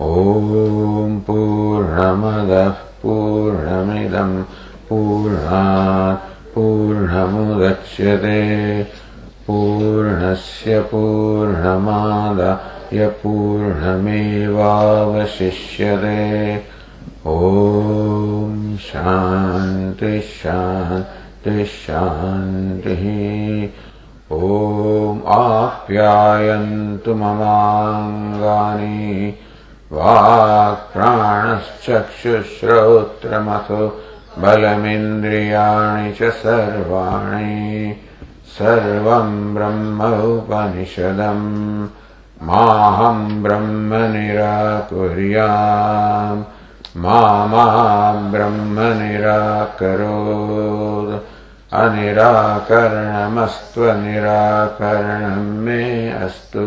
ॐ पूर्णमदः पूर्णमिदम् पूर्णात् पूर्णमुदच्यते। पूर्णस्य पूर्णमादाय पूर्णमेवावशिष्यते। ॐ शान्तिः शान्तिः शान्तिः। ॐ आप्यायन्तु ममाङ्गानि वाक्प्राणश्चक्षुश्रोत्रमथो बलमिन्द्रियाणि च सर्वाणि सर्वम् ब्रह्म उपनिषदम् माहम् ब्रह्म निराकुर्याम् मा ब्रह्म निराकरोत् अनिराकरणमस्त्वनिराकरणम् मे अस्तु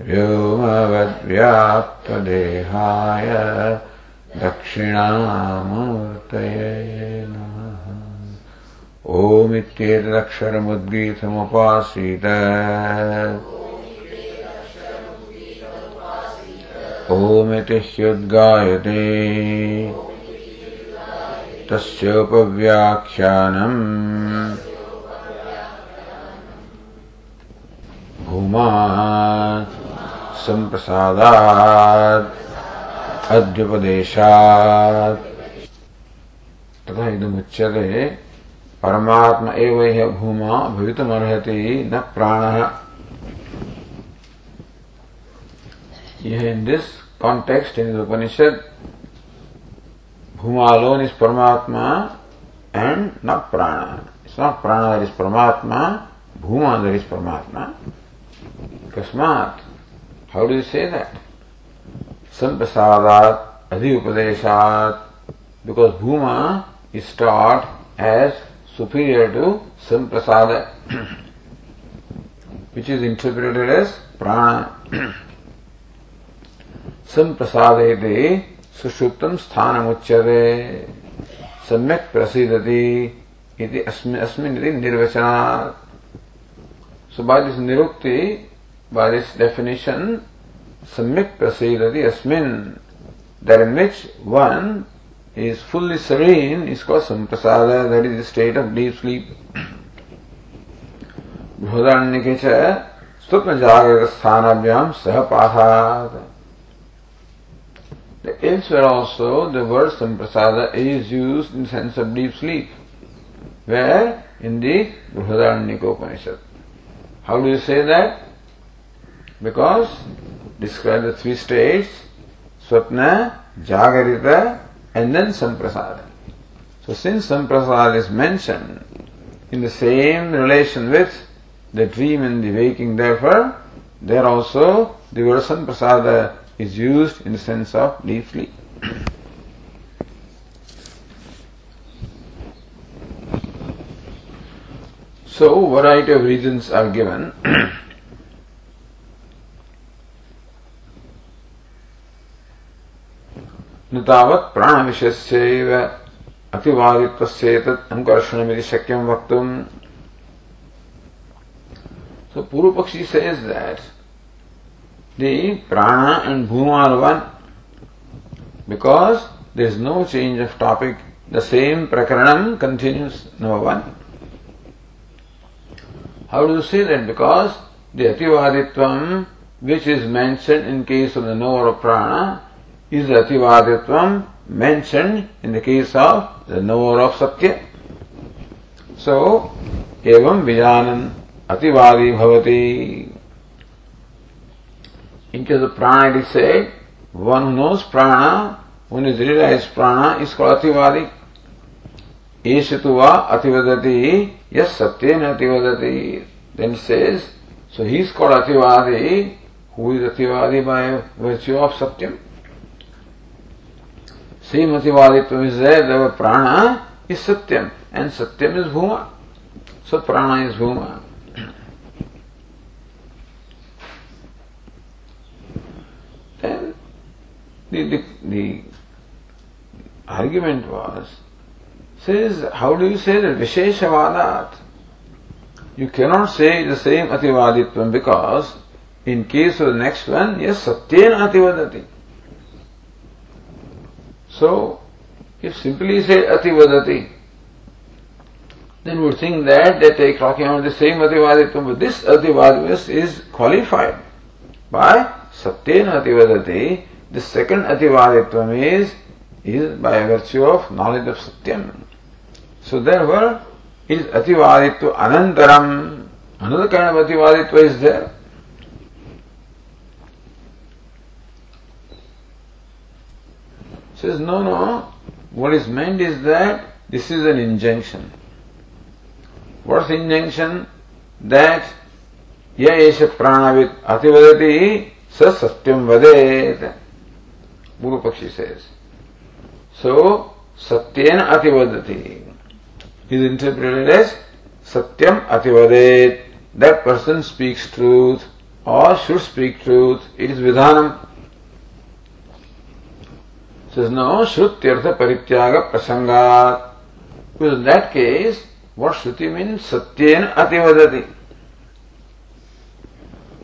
व्योमवद्व्याप्तदेहाय दक्षिणामूर्तये नमः। ओमित्येतदक्षरमुद्गीतमुपासीत। ओमिति ह्युद्गायते तस्योपव्याख्यानम् भूमा सम्प्रसादात् अद्युपदेशात्। तथा इदमुच्यते परमात्म एव ह्य भूमा, भवितुमर्हति न प्राणः। यह इन दिस कॉन्टेक्स्ट इन उपनिषद भूमा लोन इज़ परमात्मा एंड न प्राण। इट्स नॉट प्राण दर इज़ परमात्मा, भूमा दर इज़ परमात्मा। कस्मात् How do you say that? Samprasadat, Adi Upadeshat, because Bhuma is taught as superior to Samprasada, which is interpreted as Prana. सम्प्रसादेति सुषुप्तम स्थानमुच्यते सम्यक् प्रसीदति इति अस्मिन् इति निर्वचनात् So by this nirukti, by this definition, samyak prasidati asmin, that in which one is fully serene is called samprasada, that is the state of deep sleep. बृहदारण्यके च स्वप्नजागृतस्थानाभ्याम् सह पाठात् Elsewhere also, the word samprasada is used in the sense of deep sleep. Where? In the Brihadaranyaka Upanishad. How do you say that? Because describe the three states, Swapna, Jagarita, and then Samprasada. So since Samprasada is mentioned in the same relation with the dream and the waking, therefore, there also the word Samprasada is used in the sense of deep sleep. so, variety of reasons are given. नावत प्राण विषय अतिवादित्व से अनुकर्षण मेरी शक्यम वक्तुम। सो पूर्व पक्षी से is that the prana and bhuma are one because there is no change of topic the same prakarana continues number one how do see that because the ativaditva which is mention in case of the knower of prana is ativaditvam mentioned in the case of the knower of satya. So, evam vijanan ativadi bhavati. In case of prana it is said, one who knows prana, one who is realized prana is called ativadi. Esha tu va ativadati, yes satyena ativadati. Then it says, so he is called ativadi, who is ativadi by virtue of satyam. Same ativaditvam is there, the prana is satyam, and satyam is bhuma. So prana is bhuma. then the, the, the argument was, says, how do you say that Visheshavadat? You cannot say the same Ativaditvam because in case of the next one, yes, Satyena Ativadati. So, if simply say Ativadati, then we would think that they take talking about the same Ativaditvam, but this Ativaditvam is qualified by Satyena Ativadati. The second Ativaditvam is, is by virtue of knowledge of Satyam. So therefore, is Ativaditva Anantaram. Another kind of Ativaditva is there. Says, no, no. What is meant is that this is an injunction. What's injunction? That esha pranavit ativadati sa satyam vadet. Purva Pakshi says. So, satyena ativadati is interpreted as Satyam Ativadet. That person speaks truth or should speak truth. It is Vidhanam. Says no, Shrutyartha Parityaga Prasangat. Because in that case, what Shruti means? Satyen Ativadati.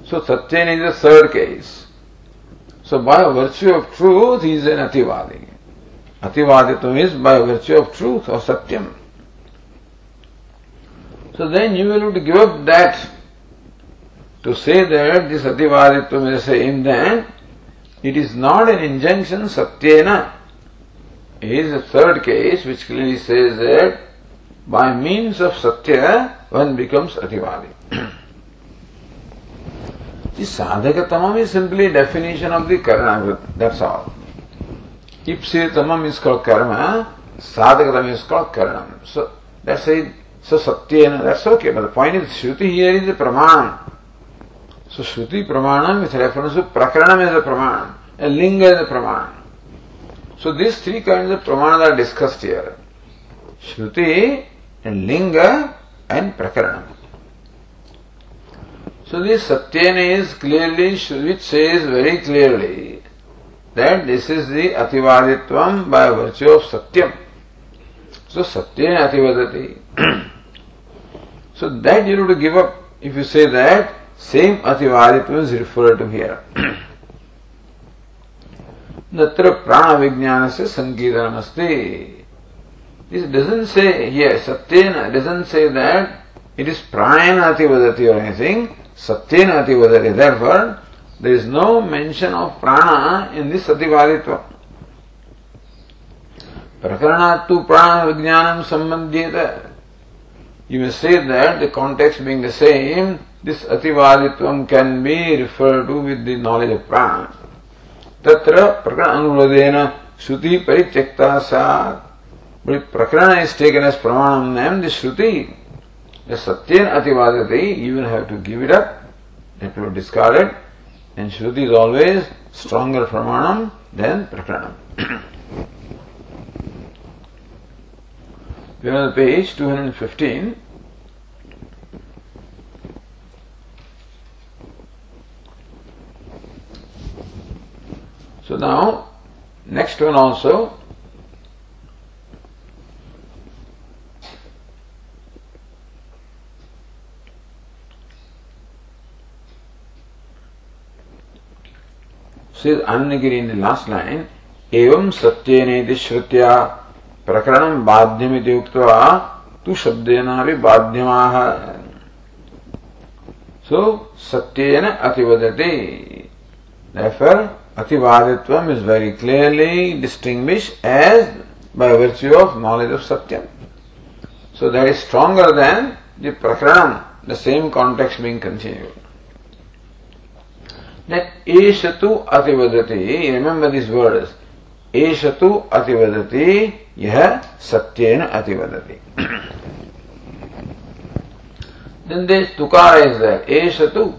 So Satyen is the third case. So by virtue of truth, he is an Ativadi. Ativaditum is by virtue of truth or Satyam. So then you will have to give up that to say that this Ativaditvam is the same then it is not an injunction satyena. Is a third case which clearly says that by means of satya one becomes ativadi. this sadhaka tamam is simply definition of the karma, that's all. If say tamam is called karma, sadhaka tamam is called karma. So that's it. So satyena, that's okay. But the point is, Shruti here is the pramanam. So Shruti pramanam with reference to prakaranam is a pramanam, and linga is a pramanam. So these three kinds of pramanas are discussed here. Shruti and linga and prakaranam. So this satyena is clearly, which says very clearly that this is the ativaditvam by virtue of satyam. So satyena ativadati. So that you have to give up if you say that same ativaditva is refer to here नत्र प्राण विज्ञान से संकीर्तन अस्ते। इस doesn't say ये satyena doesn't say that it is prana ativadati और anything satyena ativadati therefore there is no mention of prana in this अतिवादित्व। प्रकरणात्तु प्राण विज्ञानम संबंधित you may say that the context being the same this ativaditvam can be referred to with the knowledge of prana. Tatra prakana anuvadena shruti parityakta sat. But if prakarana is taken as pramanam, then the shruti, the satyen ativadati, you will have to give it up, you have to discard it, and shruti is always stronger pramanam than prakaranam. We are on page 215. So now, next one also. Says Anandagiri in the last line, एवं सत्यनेति श्रुत्या प्रकरणं बाध्यमिति उक्त्वा तु शब्देनापि बाध्यमाः सो सत्येन अतिवदति therefore ativaditvam is very clearly distinguished as by virtue of knowledge of satyam. So that is stronger than the prakaranam the same context being continued. That eshatu ativadati remember these words eshatu ativadati yah satyena ativadati. Then this tukara is there eshatu.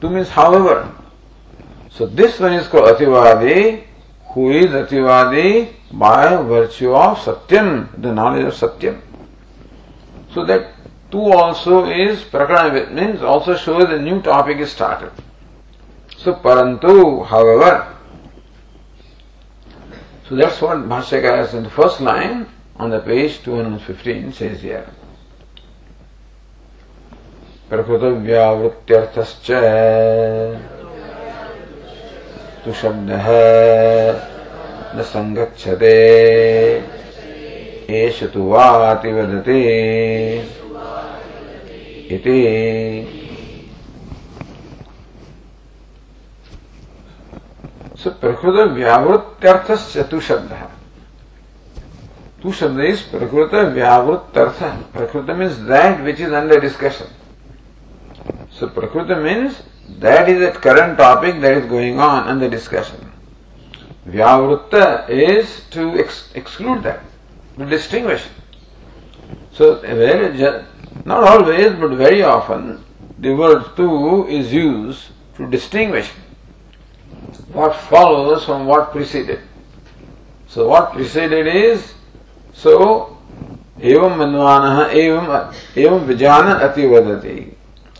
Tu means however so this one is called ativadi who is ativadi by virtue of satyam the knowledge of satyam so that tu also is prakarana means also shows a new topic is started So parantu, however, so that's what Bhashyakara in the first line on the page 215 says here. प्रकृतव्यावृत्त्यर्थश्च तु शब्दः न सङ्गच्छते एष तु वाति वदते। इति। प्रकृत व्यावृत्त्यर्थस्य तु शब्द prakrita prakrita means that which is under discussion so prakrita means that is a current topic that is going on under discussion. Vyavrutta is to ex- exclude that, to distinguish. So, not always, but very often, the word tu is used to distinguish what follows from what preceded. So what preceded is so एवं मनवान एवं एवं विजान अतिवदति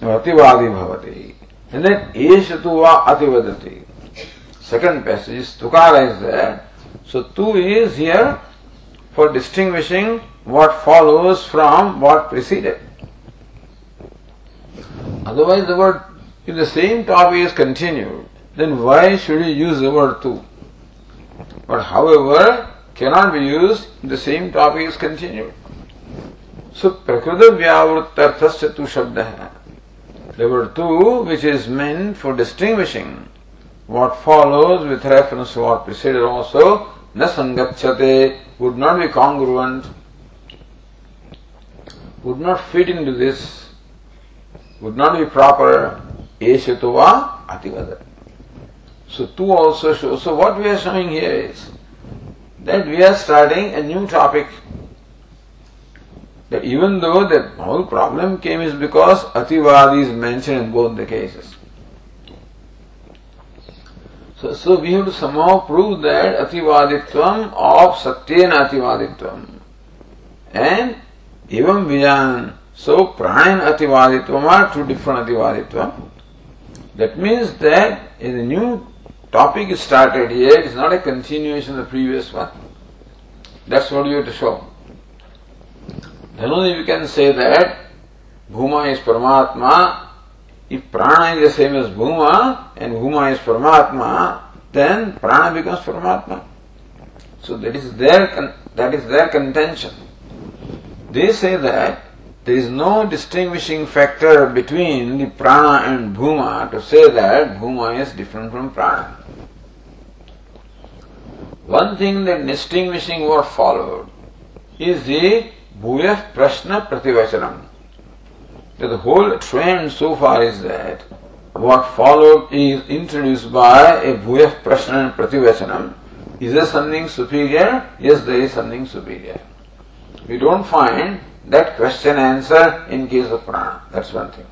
अतिवादी भवति and then एष tu va ativadati. Second passage is tukara is there. So tu is here for distinguishing what follows from what preceded. Otherwise the word if the same topic is continued, then why should you use the word tu? But however, cannot be used, the same topic is continued. So, prakrita vyavrittarthasya tu shabda Word tu, which is meant for distinguishing what follows with reference to what preceded also, na sangachyate, would not be congruent, would not fit into this, would not be proper, eshyatuva ativada. So two also shows. So what we are showing here is that we are starting a new topic. That even though the whole problem came is because Ativadi is mentioned in both the cases. So, so we have to somehow prove that Ativaditvam of Satyena Ativaditvam and even Vijan. So Pranan Ativaditvam are two different Ativaditvam. That means that in the new topic started here, it is not a continuation of the previous one. That's what you have to show. Then only you can say that Bhuma is Paramatma. If Prana is the same as Bhuma and Bhuma is Paramatma, then Prana becomes Paramatma. So that is their, that is their contention. They say that there is no distinguishing factor between the prana and bhuma to say that bhuma is different from prana. One thing that distinguishing what followed is the भूय प्रश्न प्रतिवचनम the whole trend so far is that what followed is introduce by a भूय प्रश्न प्रतिवचनम is a something superior yes the is something superior we don't find that question answer in case of prana that's one thing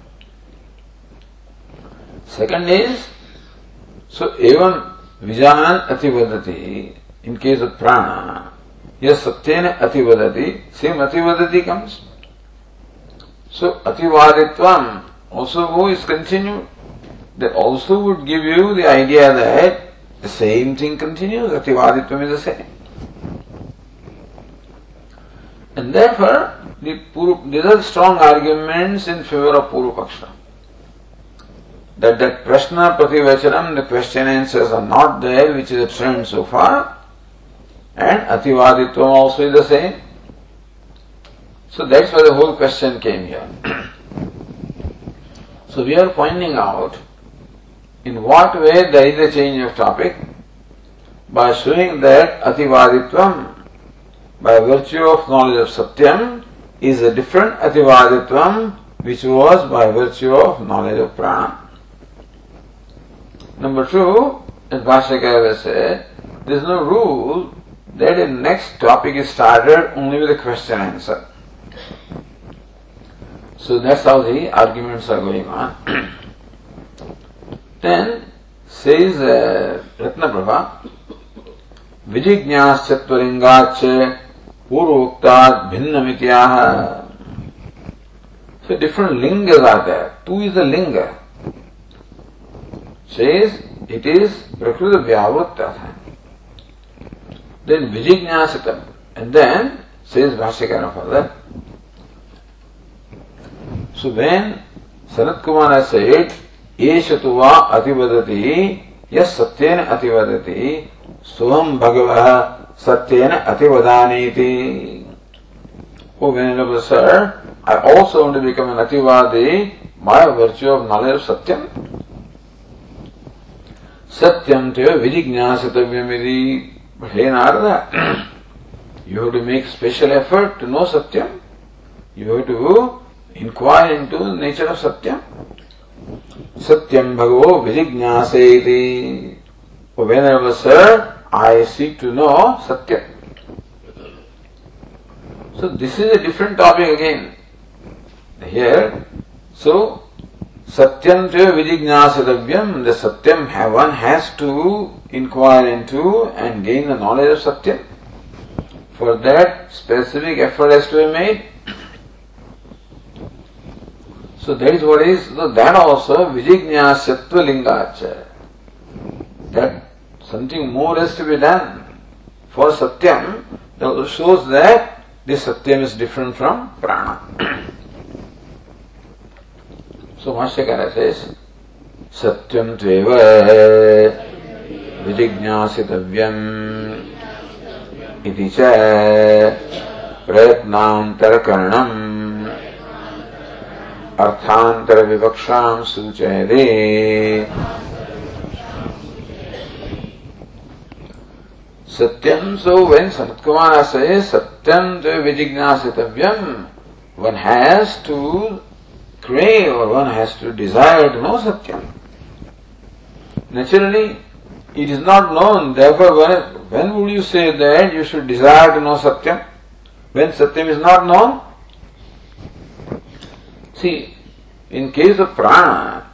second is so एवं विजान अतिवदती इन case of प्राण यह सत्यन ने अति वदती SIM अति वदती सो। अतिवादित्व ऑल्सो वो is continue they also would give you the idea that the same thing continue ativaditva is the same and therefore दूर these are strong argument in favour of purva paksha दश्न प्रतिवचनम the question answers are not there which is a trend so far Eh? and ativaditvam also is the same. So that's why the whole question came here. so we are pointing out in what way there is a change of topic by showing that ativaditvam, by virtue of knowledge of satyam, is a different ativaditvam which was by virtue of knowledge of prana. Number two, as Bhashyakara said, there is no rule Then the next topic is started only with a question answer. So that's how the arguments are going on. then says uh, Ratna Ratnaprabha, विजिज्ञाश्चत्वलिङ्गाच्च पूर्वोक्तात् भिन्नमित्याह so different linga are there two is a linga says it is प्रकृत व्यावृत्त है Then vijignyasitam. And then says Bhashyakara further. So when Sanat Kumara said, Esha tu va ativadati, yes satyena ativadati, soham bhagavah satyena ativadhaniti. Oh Venerable Sir, I also want to become an ativadi by virtue of knowledge of satyam. Satyam te vijignyasatavyamidi. But hey Narada, you have to make special effort to know satyam. You have to inquire into the nature of satyam. Satyam bhagavo vijignyaseti. Oh Venerable Sir, I seek to know satyam. So this is a different topic again. Here, so Satyam te vijignasadavyam, the Satyam one has to inquire into and gain the knowledge of Satyam. For that, specific effort has to be made. So that is what is, so that also vijignasatva lingacha. That something more has to be done for Satyam. That shows that this Satyam is different from Prana. सुमस्यकनशेष सत्यं त्वेव विजिज्ञासितव्यम् इति च प्रयत्नान्तरकरणम् अर्थान्तरविवक्षाम् सूचयते Satyam, so when Sanatkumara says Satyam to Vijignasitavyam, one has to crave or one has to desire to know Satyam. Naturally, it is not known, therefore when, when would you say that you should desire to know Satyam? When Satyam is not known? See, in case of prana,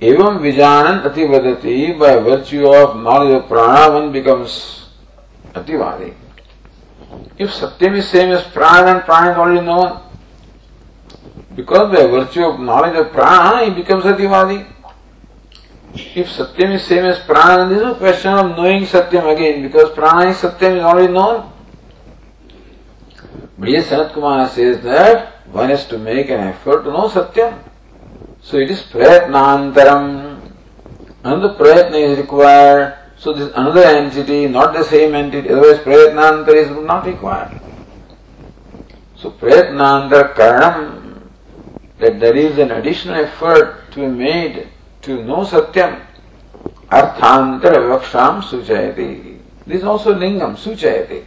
evam vijanan ativadati, by virtue of knowledge of prana, one becomes ativadi. If Satyam is same as prana, then prana is already known. Because by virtue of knowledge of prana, he becomes Satyavadi. If Satyam is same as prana, there is no question of knowing Satyam again, because prana is Satyam is already known. But yes, Sanat Kumara says that one has to make an effort to know Satyam. So it is Prayatnantaram. Another Prayatna is required. So this another entity, not the same entity, otherwise Prayatnantar is not required. So Prayatnantar Karanam that there is an additional effort to be made to know Satyam. Arthantara Vivaksham Suchayati. This is also Lingam, Suchayati.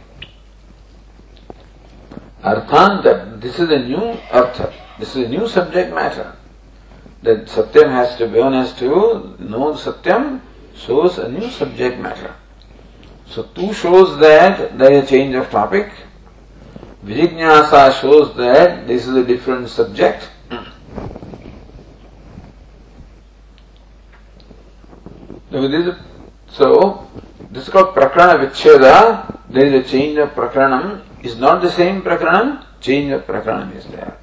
Arthantara, this is a new Artha. This is a new subject matter. That Satyam has to be, one has to know Satyam shows a new subject matter. So two shows that there is a change of topic. Vijignyasa shows that this is a different subject. So, this is called Prakrana Vicheda. There is a change of Prakranam. Is not the same Prakranam, change of Prakranam is there.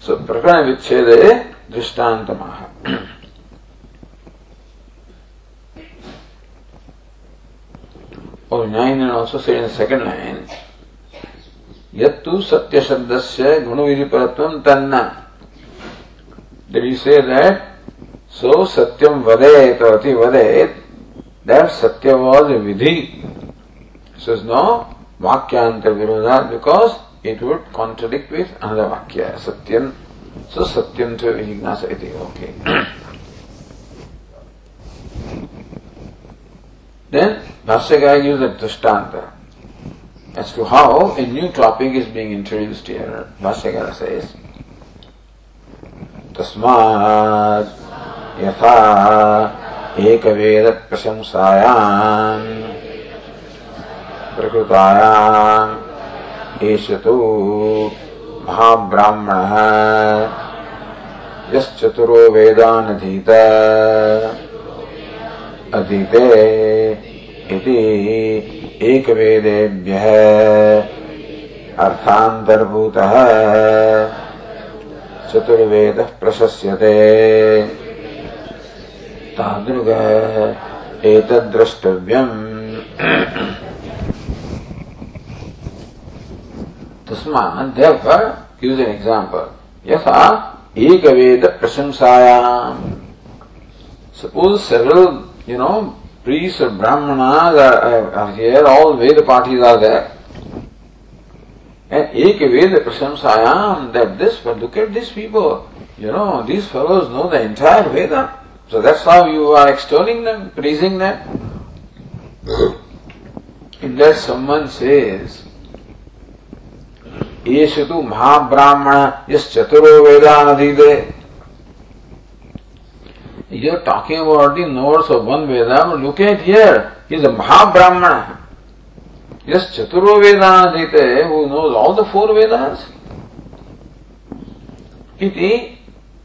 so, Prakrana Vicheda Drishtantamaha. और न्याय ने also said in the second line, यत्तु सत्य शब्दस्य गुणविधि परत्वम तन्ना. Did he say that So Satyam Vadet or Ati Vadet, that Satya was a Vidhi. Says no, Vakyanta Virodha because it would contradict with another Vakya, Satyam. So Satyam to Vijignasa iti. Okay. then Bhasyagaya gives a Drishtanta as to how a new topic is being introduced here. Bhasyagara says, तस्मात् यथा एकवेदप्रशंसायाम् प्रकृतायाम् एष तु महाब्राह्मणः यश्चतुरो वेदानधीत अधीते इति एकवेदेभ्यः अर्थान्तर्भूतः चतुर्वेदः प्रशस्यते। तादृग एतद्द्रष्टव्यम् तस्मात् therefore gives an example यथा एक वेद प्रशंसायाम suppose several you know priests or brahmanas are, are here all Veda parties are there and ek Veda prasamsayam that this, but look at these people. You know, these fellows know the entire Veda. So that's how you are extolling them, praising them. Unless someone says, Yeshu tu Mahabrahmana yas chaturo Vedanadide. You're talking about the knowers of one Veda, look at here, he's a Mahabrahmana. Yes, Chaturo Vedanadite, who knows all the four Vedas. Iti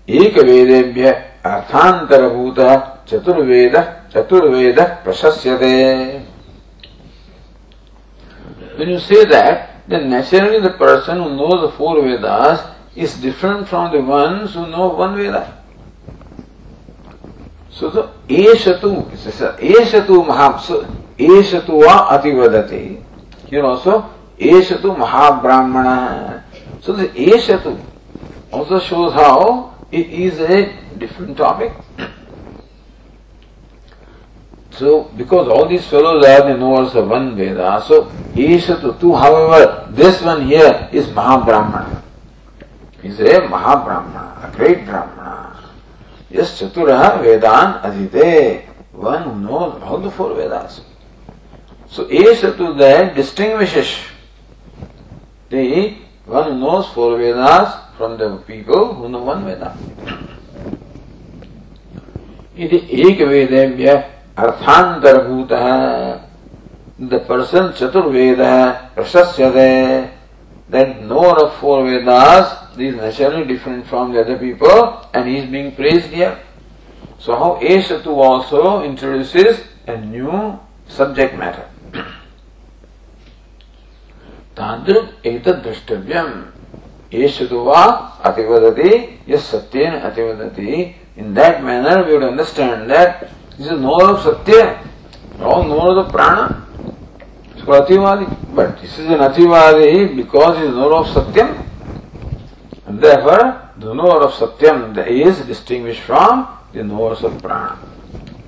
Ekavedebhya Arthantarabhuta Chaturveda Chaturveda Prashasyate. When you say that, then naturally the person who knows the four Vedas is different from the ones who know one Veda. So the Eshatu, Eshatu Mahapsu, Eshatu va Ativadati. Here also, Eshatu Mahabrahmana. So the Eshatu also shows how it is a different topic. So, because all these fellows are the knowers of one Veda, so Eshatu tu, however, this one here is Mahabrahmana. He's a Mahabrahmana, a great Brahmana. Yes, Chatura Vedan Adite, one who knows all the four Vedas. So Esatu that distinguishes the one who knows four Vedas from the people who know one Veda. यदि एक वेदेभ्य अर्थांतरभूत the person Chaturved प्रशस्यते that knower of four Vedas is naturally different from the other people and he is being praised here. So how Esatu also introduces a new subject matter. तादृक् एतद् द्रष्टव्यम् Yeshadua Ativadati, yes Satyen Ativadati. In that manner we would understand that this is knower of Satya, wrong knower of Prana. It's called Ativadi. But this is an Ativadi because it is is of Satyam. And therefore, the knower of Satyam is distinguished from the knowers of Prana.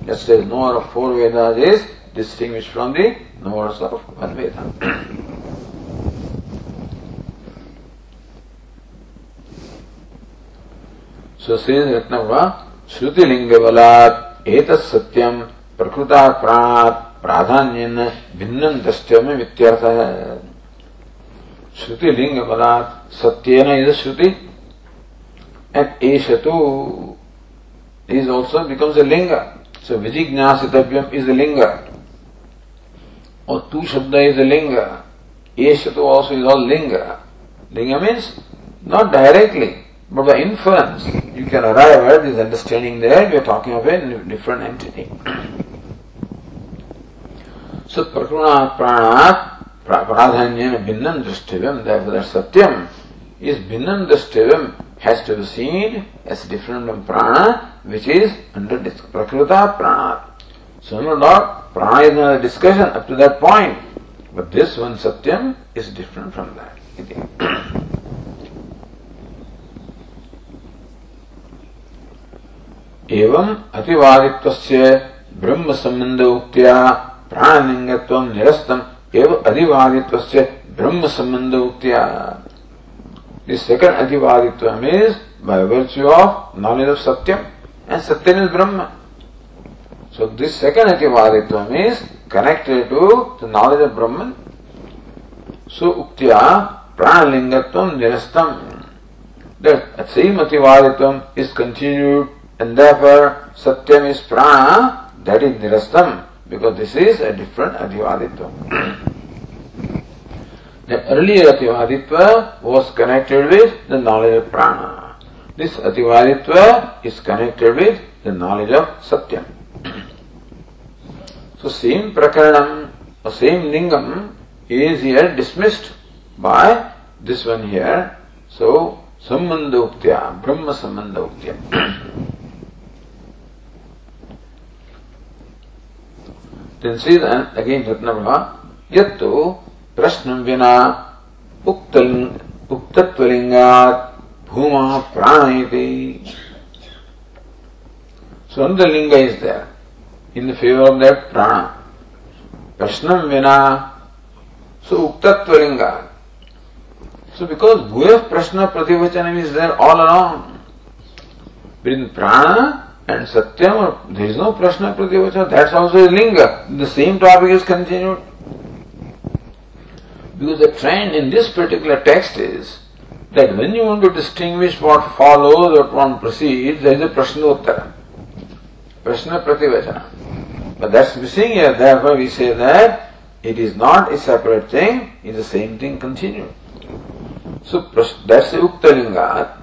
Just as knower of four Vedas is distinguished from the knowers of one Veda. स्वस्थ रत्न हुआ श्रुतिलिंग बलात् एत सत्यम प्रकृता प्राणात् प्राधान्य भिन्न दस्त्य में व्यर्थ है श्रुति लिंग बलात् सत्यन इज़ श्रुति एंड एश तो इज़ ऑल्सो बिकम्स ए लिंग सो विजिज्ञासितव्यम इज़ ए लिंग और तू शब्द इज़ ए लिंग एश तो also is all linga linga means not directly but by inference. you can arrive at this understanding that we are talking of a different entity. so prakrunat pranat pradhanyena bhinnam drishtivyam, therefore that satyam is bhinnam drishtivyam has to be seen as different from prana which is under prakruta pranat. So no doubt prana is another discussion up to that point. But this one satyam is different from that. एवं अतिवादित्व ब्रह्म संबंध उक्तिया प्राणलिंग निरस्तम एवं अतिवादित्व ब्रह्म संबंध उक्तिया second ativaditva is by virtue of knowledge of satyam and satyam is Brahma so this second ativaditva is connected to the knowledge of Brahma so उक्तिया प्राणलिंगत्व निरस्तम। Same ativaditva is continued and therefore Satyam is Prana, that is Nirastam, because this is a different Adivaditvam. The earlier Ativaditva was connected with the knowledge of prana. This Ativaditva is connected with the knowledge of Satyam. so same Prakaranam, or same Lingam is here dismissed by this one here. So Sambandhoktya, Brahma Sambandhoktya. then see that again Ratnabha, Yattu प्रश्न विना उक्त उक्तत्वलिंगात भूमा प्राणयति So the linga is there in the favor of that prana. Prashnam vina. So uktatva linga. So because bhuya prashna prativachanam is there all along. But in prana and satyam there is no prashna prativachanam. That's also a linga. The same topic is continued. Because the trend in this particular text is that when you want to distinguish what follows what one proceeds, there is a prashnottara. Prashna prativachana. But that's missing here, therefore we say that it is not a separate thing, it's the same thing continued. So that's the Uktalingat.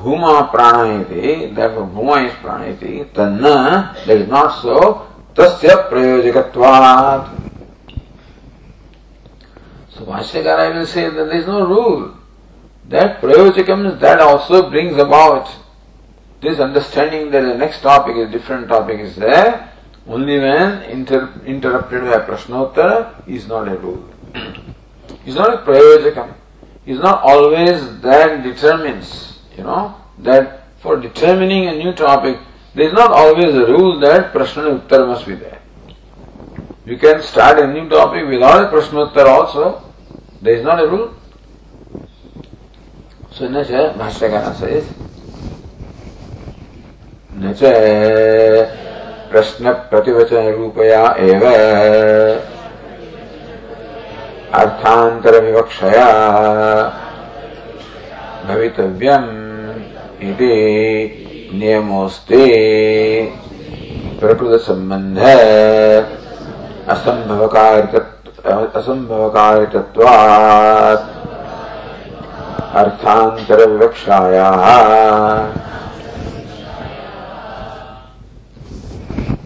Bhuma pranayati, therefore Bhuma is pranayati, tanna, that is not so, tasya prayojakatvat. So Bhashyakara will say that there is no rule. That Prayojakam that also brings about this understanding that the next topic is different topic is there only when inter- interrupted by Prashnottara is not a rule. it's not a Prayojakam. It's not always that determines, you know, that for determining a new topic, there is not always a rule that Prashna Uttar must be there. You can start a new topic without a Prashnottar also, there is not a rule. So न च भाष्यकार says न च प्रश्न प्रतिवचन रूपया एव अर्थांतर विवक्षया भवितव्यम् इति नियमोऽस्ति प्रकृतसम्बन्ध असम्भवकारितत्व असम्भवकारितत्वात् अर्थान्तरविवक्षायाः।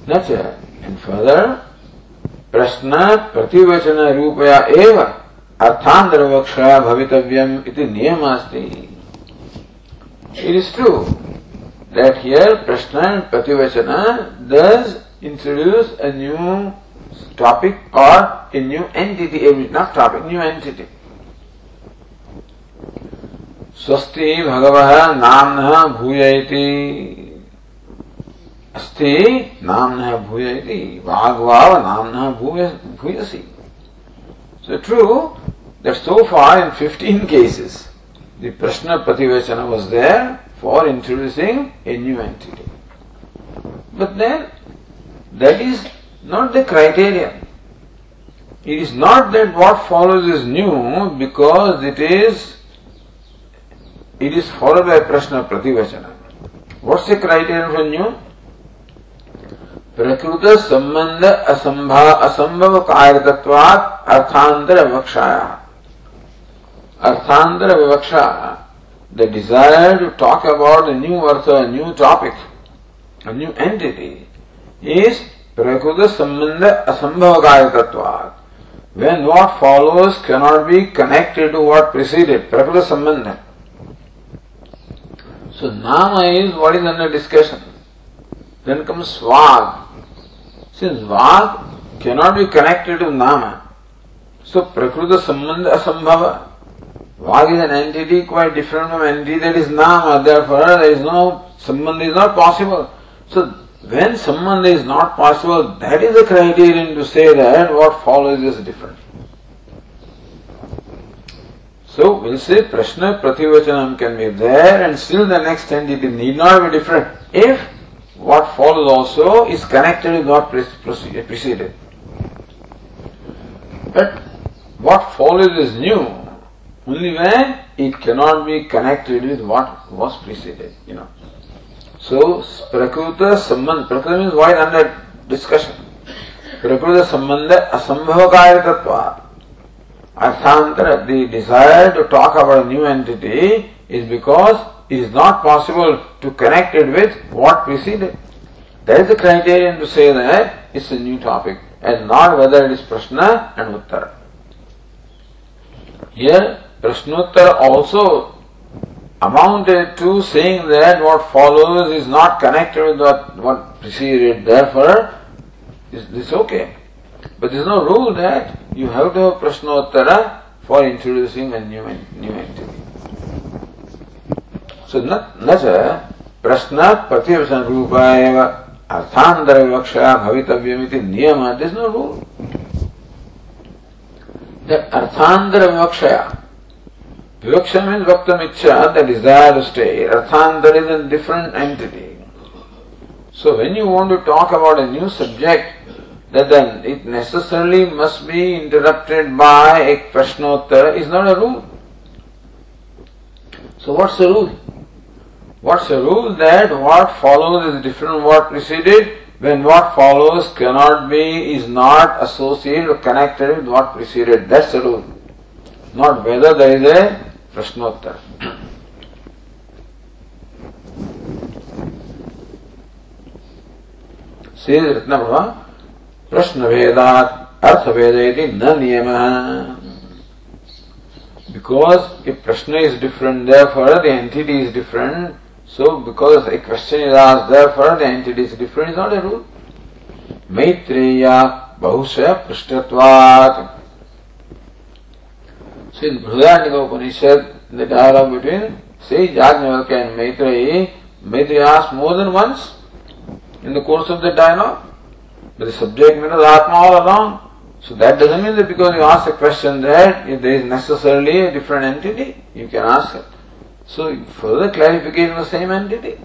न च एण्ड् प्रश्न प्रश्नात् प्रतिवचनरूपया एव अर्थान्तरविवक्षया भवितव्यम् इति नियमः अस्ति It is true that here Prashna Prativachana does introduce a new topic or a new entity, not topic, new entity. स्वस्ति भगव नाम भूयति अस्ति नाम भूयति वाग्वाव नाम भूयसी So true that so far in 15 cases the Prashna Prativachana was there for introducing a new entity. But then that is not the criterion. It is not that what follows is new because it is it is followed by prashna prativachana. What's the criterion for new? प्रकृत संबंध असंभव असंभव कार्यतत्वात् अर्थांतर विवक्षाया Arthandra Vivaksha, the desire to talk about a new artha, a new topic, a new entity, is Prakuta Sambandha Asambhavakayatvatvat. When what follows cannot be connected to what preceded, Prakuta Sambandha. So Nama is what is under discussion. Then comes Svag. Since Vag cannot be connected to Nama, so Prakruta Sambandha Asambhava Vag is an entity quite different from entity that is Nama, therefore there is no Sambandha is not possible. So when sambandha is not possible, that is the criterion to say that what follows is different. So we'll say Prashna Prativachanam can be there and still the next entity need not be different if what follows also is connected with what preceded. But what follows is new only when it cannot be connected with what was preceded, you know. So Prakruta Sambandha, Prakruta means wide under discussion. Prakruta Sambandha Asambhava Arthantara, the desire to talk about a new entity is because it is not possible to connect it with what preceded. That is the criterion to say that it's a new topic and not whether it is Prashna and Uttara. Here, Prashnottara also amounted to saying that what follows is not connected with what, what preceded, therefore, this is okay. But there is no rule that you have to have Prashnottara for introducing a new, new entity. So, न च प्रश्न प्रतिवचन रूप एव अर्थांतर विवक्षा भवितव्यमिति नियम this no rule that Arthandara Vivakshaya. Vivaksha means Vaktam the desire to stay. Arthantara is a different entity. So when you want to talk about a new subject, that then it necessarily must be interrupted by a Prashnottara is not a rule. So what's the rule? What's the rule that what follows is different from what preceded when what follows cannot be, is not associated or connected with what preceded. That's the rule. Not whether there is a प्रश्नोत्तर श्री रत्न भगवान प्रश्न वेदात अर्थ वेद यदि न नियम because a prashna is different therefore the entity is different so because a question is as therefore the entity is different is not a rule Maitreya बहुश पृष्ठत्वात् So, in Brihadaranyaka Upanishad, the dialogue between say Yajnavalkya and Maitreyi, Maitreya asked more than once in the course of the dialogue. But the subject matter is Atma all along. So that doesn't mean that because you ask a question that there is necessarily a different entity, you can ask it. So further clarification of the same entity.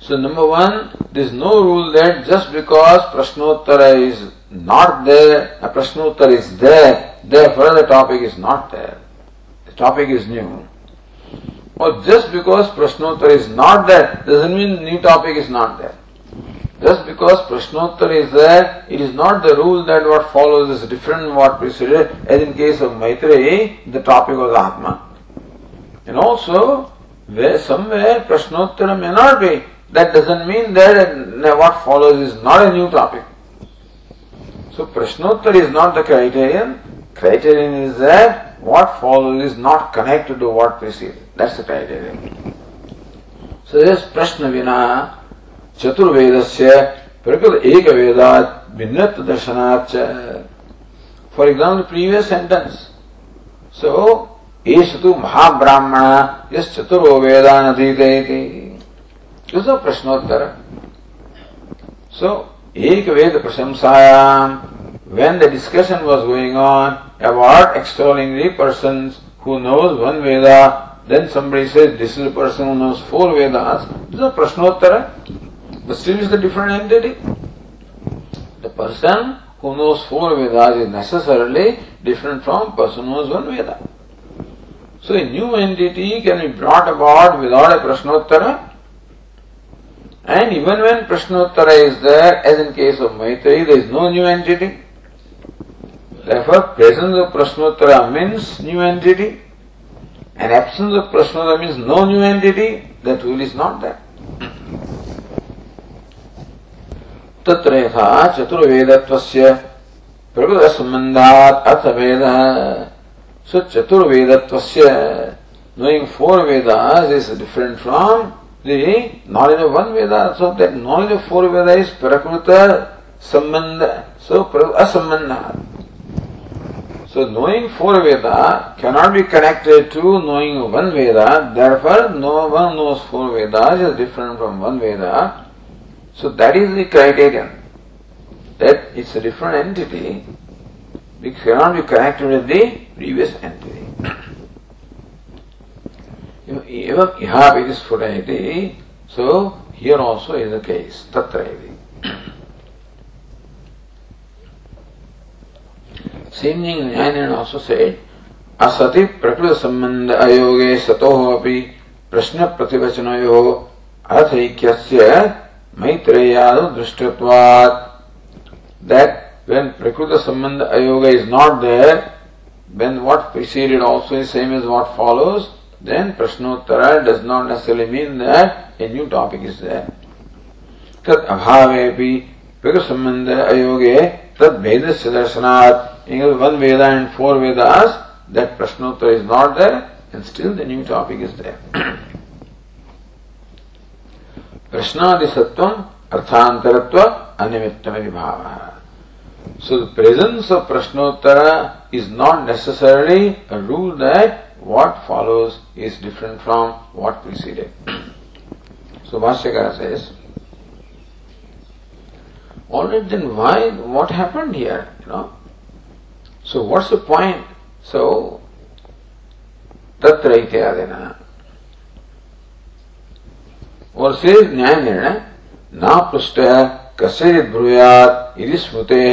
So number one, there is no rule that just because Prashnottara is not there, a is there, therefore the topic is not there. The topic is new. Or just because Prashnottara is not there, doesn't mean new topic is not there. Just because Prashnottara is there, it is not the rule that what follows is different from what preceded, as in case of Maitreyi, the topic was Atma. And also, where somewhere Prashnottara may not be, that doesn't mean that what follows is not a new topic. So Prashnottara is not the criterion. Criterion is that what follows is not connected to what preceded. That's the criterion. So this Prashna Vina चतुर्वेद से प्रकृत एक वेदात भिन्नत्व दर्शनाच for example previous sentence so एष तु महाब्राह्मण yes चतुर्वो Vedan अधीते प्रश्नोत्तर सो Ekaveda Prasamsayam, when the discussion was going on about extolling the person who knows one Veda, then somebody says this is the person who knows four Vedas, this is a Prashnottara, but still it's a different entity. The person who knows four Vedas is necessarily different from person who knows one Veda. So a new entity can be brought about without a Prashnottara, And even when Prashnottara is there, as in case of Maitreyi, there is no new entity. Therefore, presence of Prashnottara means new entity. And absence of Prashnottara means no new entity. That rule is not there. तत्र यथा चतुर्वेदत्वस्य प्रकृतसम्बन्धात् अर्थभेदः So Chaturvedatvasya, knowing four Vedas is different from the knowledge of one Veda. So that knowledge of four Vedas is Prakruta Sambandha. So Asambandha. So knowing four Veda cannot be connected to knowing one Veda, therefore no one knows four Vedas is different from one Veda. So that is the criterion. That it's a different entity. It cannot be connected with the previous entity. एवं इहापि so here also is the case tatra same thing Nayana also said असति प्रकृत संबंध अयोगे सतो अपि प्रश्न प्रतिवचनयो अर्थैक्यस्य मैत्रेयाद दृष्टत्वात् that when prakrita sambandha ayoga is not there when what preceded also is same as what follows then Prashnottara does not necessarily mean that a new topic is there. Tat abhavepi Prakasambandha ayoge tat vedasya darshanat. In one Veda and four Vedas, that Prashnottara is not there and still the new topic is there. प्रश्नादिसत्वम अर्थांतरत्व अनिमित्तमिति भाव So the presence of Prashnottara is not necessarily a rule that what follows is different from what preceded. so Bhashyakara says, alright then why, what happened here, you know? So what's the point? So, तत्र इत्यादिना और से न्याय निर्णय न पृष्ठ कस्य ब्रूयात इति स्मृते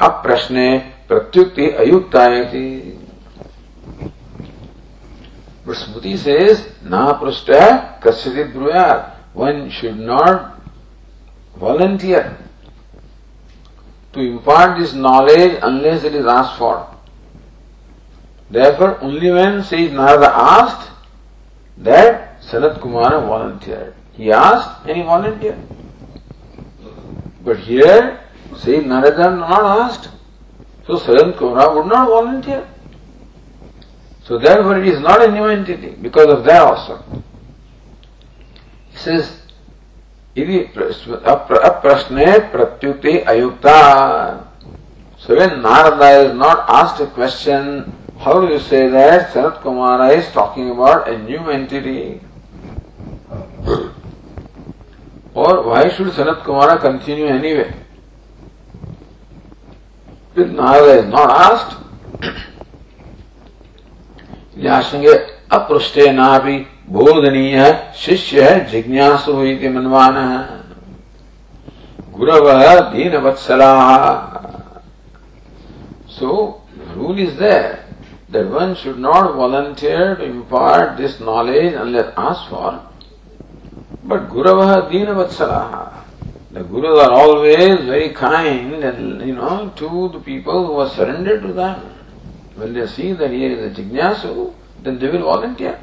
अप्रश्ने प्रत्युक्ति अयुक्तायति But Smriti says, Na prashta kasyadit bruyat. One should not volunteer to impart this knowledge unless it is asked for. Therefore, only when says Narada asked, that Sanat Kumara volunteered. He asked and he volunteered. But here, says Narada not asked. So Sanat Kumara would not volunteer. So therefore it is not a new entity because of that also. He says, Idi aprasne pratyuti ayukta. So when Narada is not asked a question, how do you say that Sanat Kumara is talking about a new entity? or why should Sanat Kumara continue anyway? If Narada is not asked, व्यासंगे अपृष्ठे ना भी बोधनीय शिष्य है, जिज्ञासु हुई मनवान। है गुरव दीन वत्सला so rule is there that one should not volunteer to impart this knowledge unless us for but गुरव दीन वत्सला the gurus are always very kind and you know to the people people who surrender to that When they see that here is a jignasu, then they will volunteer.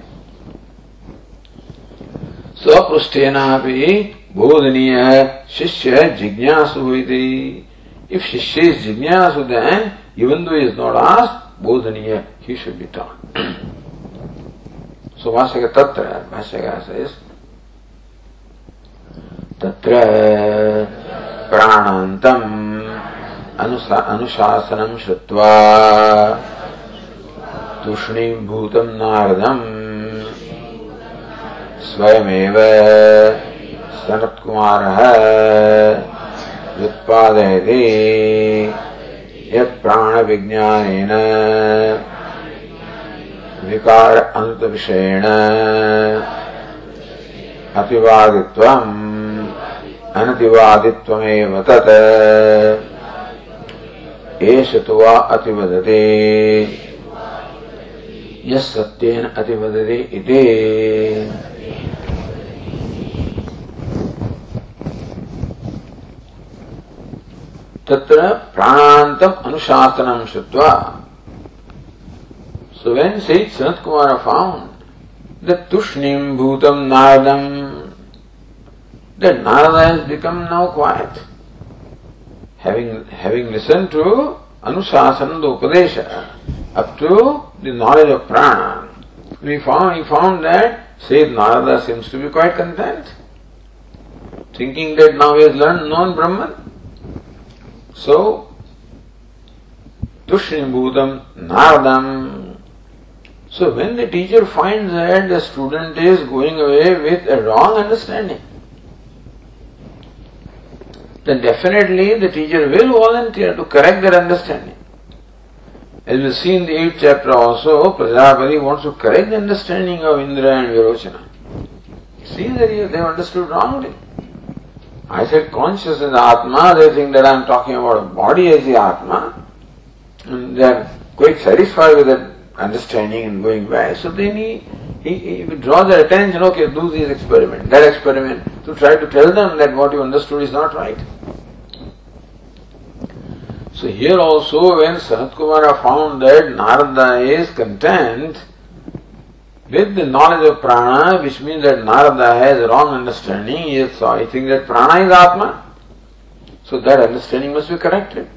Swaprustenapi bodhaniya shishya jignasu iti. If shishya is jignasu, then even though he is not asked, bodhaniya, he should be taught. so Vasaka Tatra, Vasaka says, तत्र प्राणान्तम् अनुशासनं श्रुत्वा तूष्णीभूतं नारदम्। स्वयमेव सनत्कुमारः व्युत्पादयति यत्प्राणविज्ञानेन विकार अन्तविषयेण। अतिवादित्वम् अनतिवादित्वमेव तत्। एष तु वा अतिवदति यः सत्येन अतिवदति इति तत्र प्राणान्तम् अनुशासनं श्रुत्वा Sage Sanat Kumara found that Tushnim Bhutam Naradam, that Narada has become now quiet. Having, having listened to Anusasana, the Upadesha, up to the knowledge of prana, we found, he found that Sayyid Narada seems to be quite content, thinking that now he has learned known Brahman. So, Tushrimbutam Naradam. So when the teacher finds that the student is going away with a wrong understanding, then definitely the teacher will volunteer to correct that understanding. As we see in the 8th chapter also, Prajapati wants to correct the understanding of Indra and Virochana. He sees that they understood wrongly. I said consciousness Atma, they think that I am talking about a body as the Atma. And they are quite satisfied with that understanding and going back. So then he, he, he draws their attention, okay, do this experiment, that experiment, to try to tell them that what you understood is not right. So here also when Sanat Kumara found that Narada is content with the knowledge of prana, which means that Narada has wrong understanding, he so I think that prana is Atma. So that understanding must be corrected.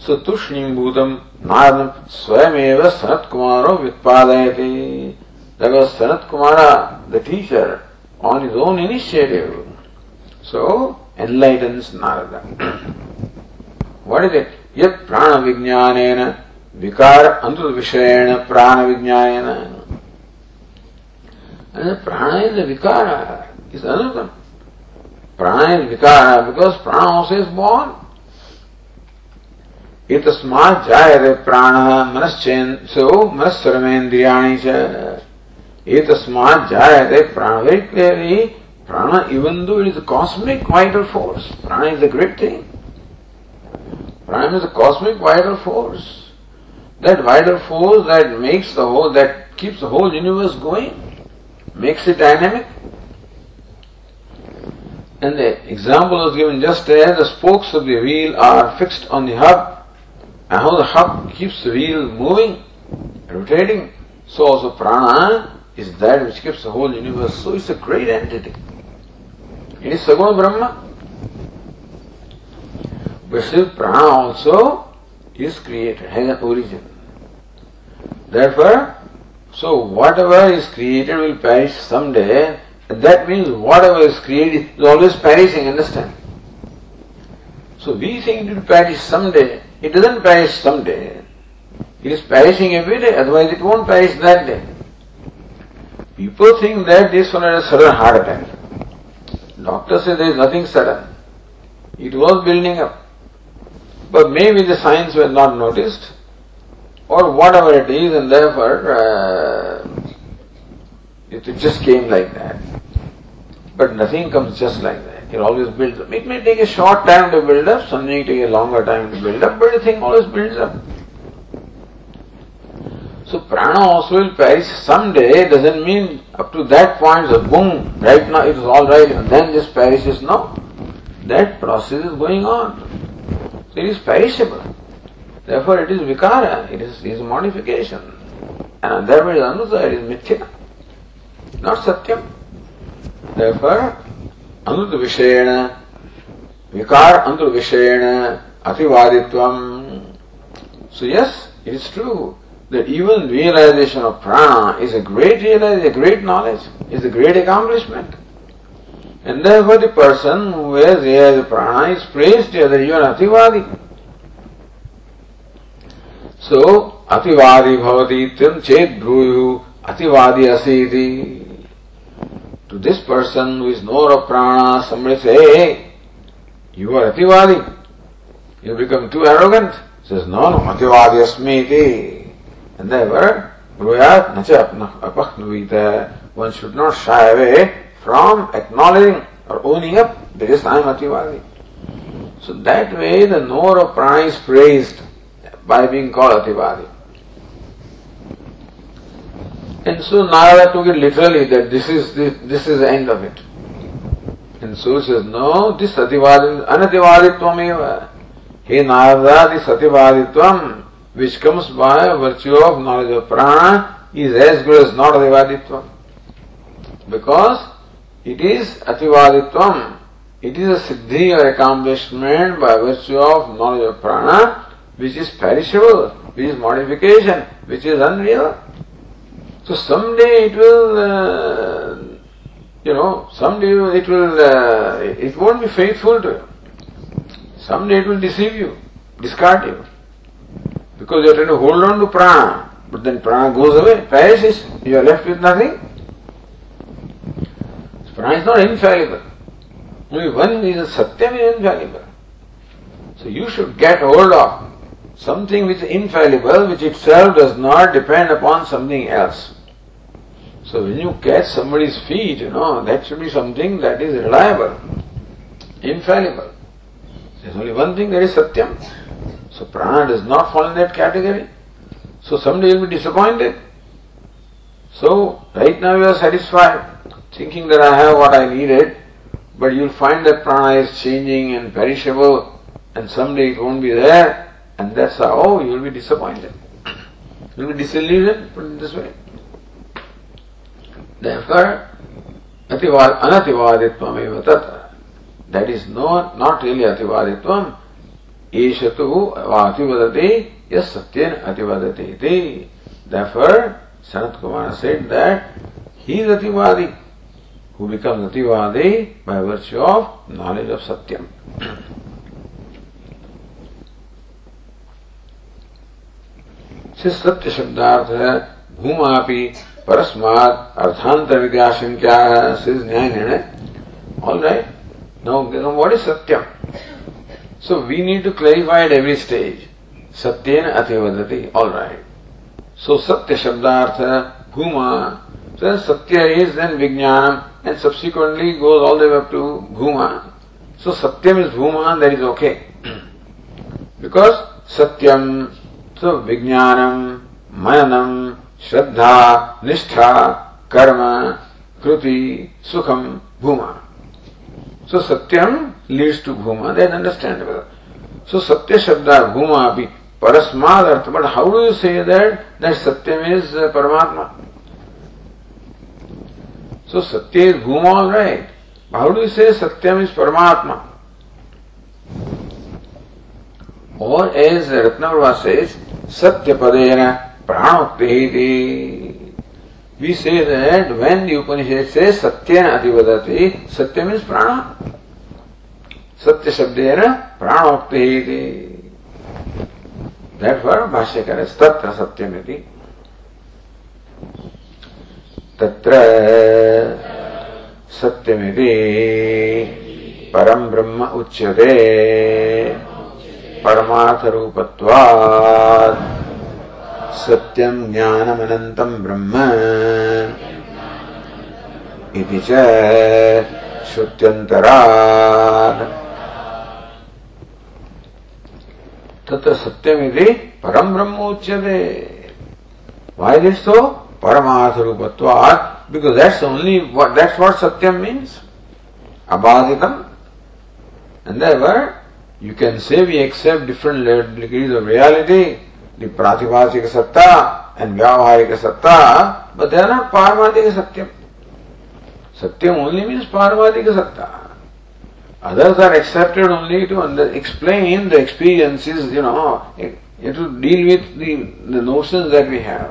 So Tushnim Bhutam Narada Swayameva Sanat Kumaro Vyutpadayati. That was Sanat Kumara, the teacher, on his own initiative. So enlightens Narada. what is it? Yat विकार अंत विषयण प्राण vijnana prana is vikara is another prana is vikara because prana ऑस is born इतस्मात् जायते प्राणः मनश्चेन्द्रो मनस्सर्वेन्द्रियाणि च एतस्मात् जायते prana very clearly prana even though it is cosmic vital force prana is a great thing prana is a cosmic vital force that vital force that makes the whole that keeps the whole universe going makes it dynamic. And the example was given just as the spokes of the wheel are fixed on the hub, and how the hub keeps the wheel moving, rotating. So also prana is that which keeps the whole universe. So it's a great entity. It is Saguna Brahma. But prana also is created, has an origin. Therefore, so whatever is created will perish someday. That means whatever is created is always perishing, understand? So we think it will perish someday. It doesn't perish someday. It is perishing every day, otherwise it won't perish that day. People think that this one had a sudden heart attack. Doctor says there is nothing sudden. It was building up. But maybe the signs were not noticed or whatever it is, and therefore uh, it just came like that. But nothing comes just like that. It always builds up. It may take a short time to build up, something take a longer time to build up, but the thing always builds up. So prana also will perish someday, doesn't mean up to that point, so boom, right now it is alright, and then just perishes. No. That process is going on. It is perishable. Therefore it is vikara, it is, it is modification. And therefore it is anusa, it is mithya, not satyam. Therefore, anuta vishayana, vikar anuta vishayana, ativaditvam. So yes, it is true that even realization of prana is a great realization, a great knowledge, is a great accomplishment. And therefore the person who has realized prana is praised that you are ativadi. So, ativadi bhavati ityam chet bruyu ativadi asiti. To this person who is knower of prana, somebody say, hey, you are ativadi. You become too arrogant. Says, no, no, ativadi asmiti. And therefore, bruyat nacha apaknuvita. One should not shy away from acknowledging or owning up that yes, I am ativadi. So that way the knower of prana is praised by being called Ativadi. And so Narada took it literally that this is the, this is the end of it. And so says, no, this Ativadi, Anativaditvam eva. Hey Narada, this Ativaditvam, which comes by virtue of knowledge of prana, is as good as not Ativaditvam. Because it is Ativaditvam. It is a siddhi or accomplishment by virtue of knowledge of prana which is perishable, which is modification, which is unreal. So someday it will, uh, you know, someday it will, uh, it won't be faithful to you. Someday it will deceive you, discard you. Because you are trying to hold on to prana, but then prana goes away, perishes, you are left with nothing. Prana is not infallible. Only one is a Satyam is infallible. So you should get hold of something which is infallible, which itself does not depend upon something else. So when you catch somebody's feet, you know, that should be something that is reliable, infallible. There's only one thing that is Satyam. So prana does not fall in that category. So someday you'll be disappointed. So right now you are satisfied, thinking that I have what I needed, but you'll find that prana is changing and perishable, and someday it won't be there, and that's how oh, you'll be disappointed. You'll be disillusioned, put it this way. Therefore, anativaditvam tatra. That is not, not really ativaditvam. Eshatu ativadati yes satyen. Therefore, Sanat Kumara said that he is ativadi, who becomes Nativadi by virtue of knowledge of Satyam. सत्य शब्दार्थ है भूमापि परस्मात अर्थांतर विकासन क्या है सिज Nyaya Nirnaya all right now what is satyam so we need to clarify at every stage satyena ativadati all right so satya शब्दार्थ bhuma satya is then and subsequently goes all the way up to bhuma so satyam is bhuma that is okay because satyam so vijnanam mananam Shraddha, Nishtha, Karma, Kruti, Sukham, Bhuma. So Satyam leads to Bhuma, that's understandable. So Satya Shabda, Bhuma api, Parasmad but how do you say that, that Satyam is uh, Paramatma? So satya is घूम all right भावड़ी से सत्यम is परमात्मा और as रत्न says सत्य पदे प्राणोक्ति we say that when you Upanishad says satya ativadati सत्य means प्राण सत्य शब्द प्राणोक्ति दैट फॉर भाष्यकर तत्र सत्यमिति तत्र सत्यमिति परम ब्रह्म उच्यते परमार्थरूपत्वात् सत्यं ज्ञानमनन्तं ब्रह्म इति च श्रुत्यन्तरात्। तत्र सत्यमिति परम ब्रह्म उच्यते। Why this परमास्वरूपत्वात् because that's only that's what satyam means अबाधितम and they were you can say we accept different degrees of reality the pratibhasika satta and vyavaharika satta but there not paramarthika satyam satyam only means paramarthika satta others are accepted only to explain the experience is you know to deal with the ocean that we have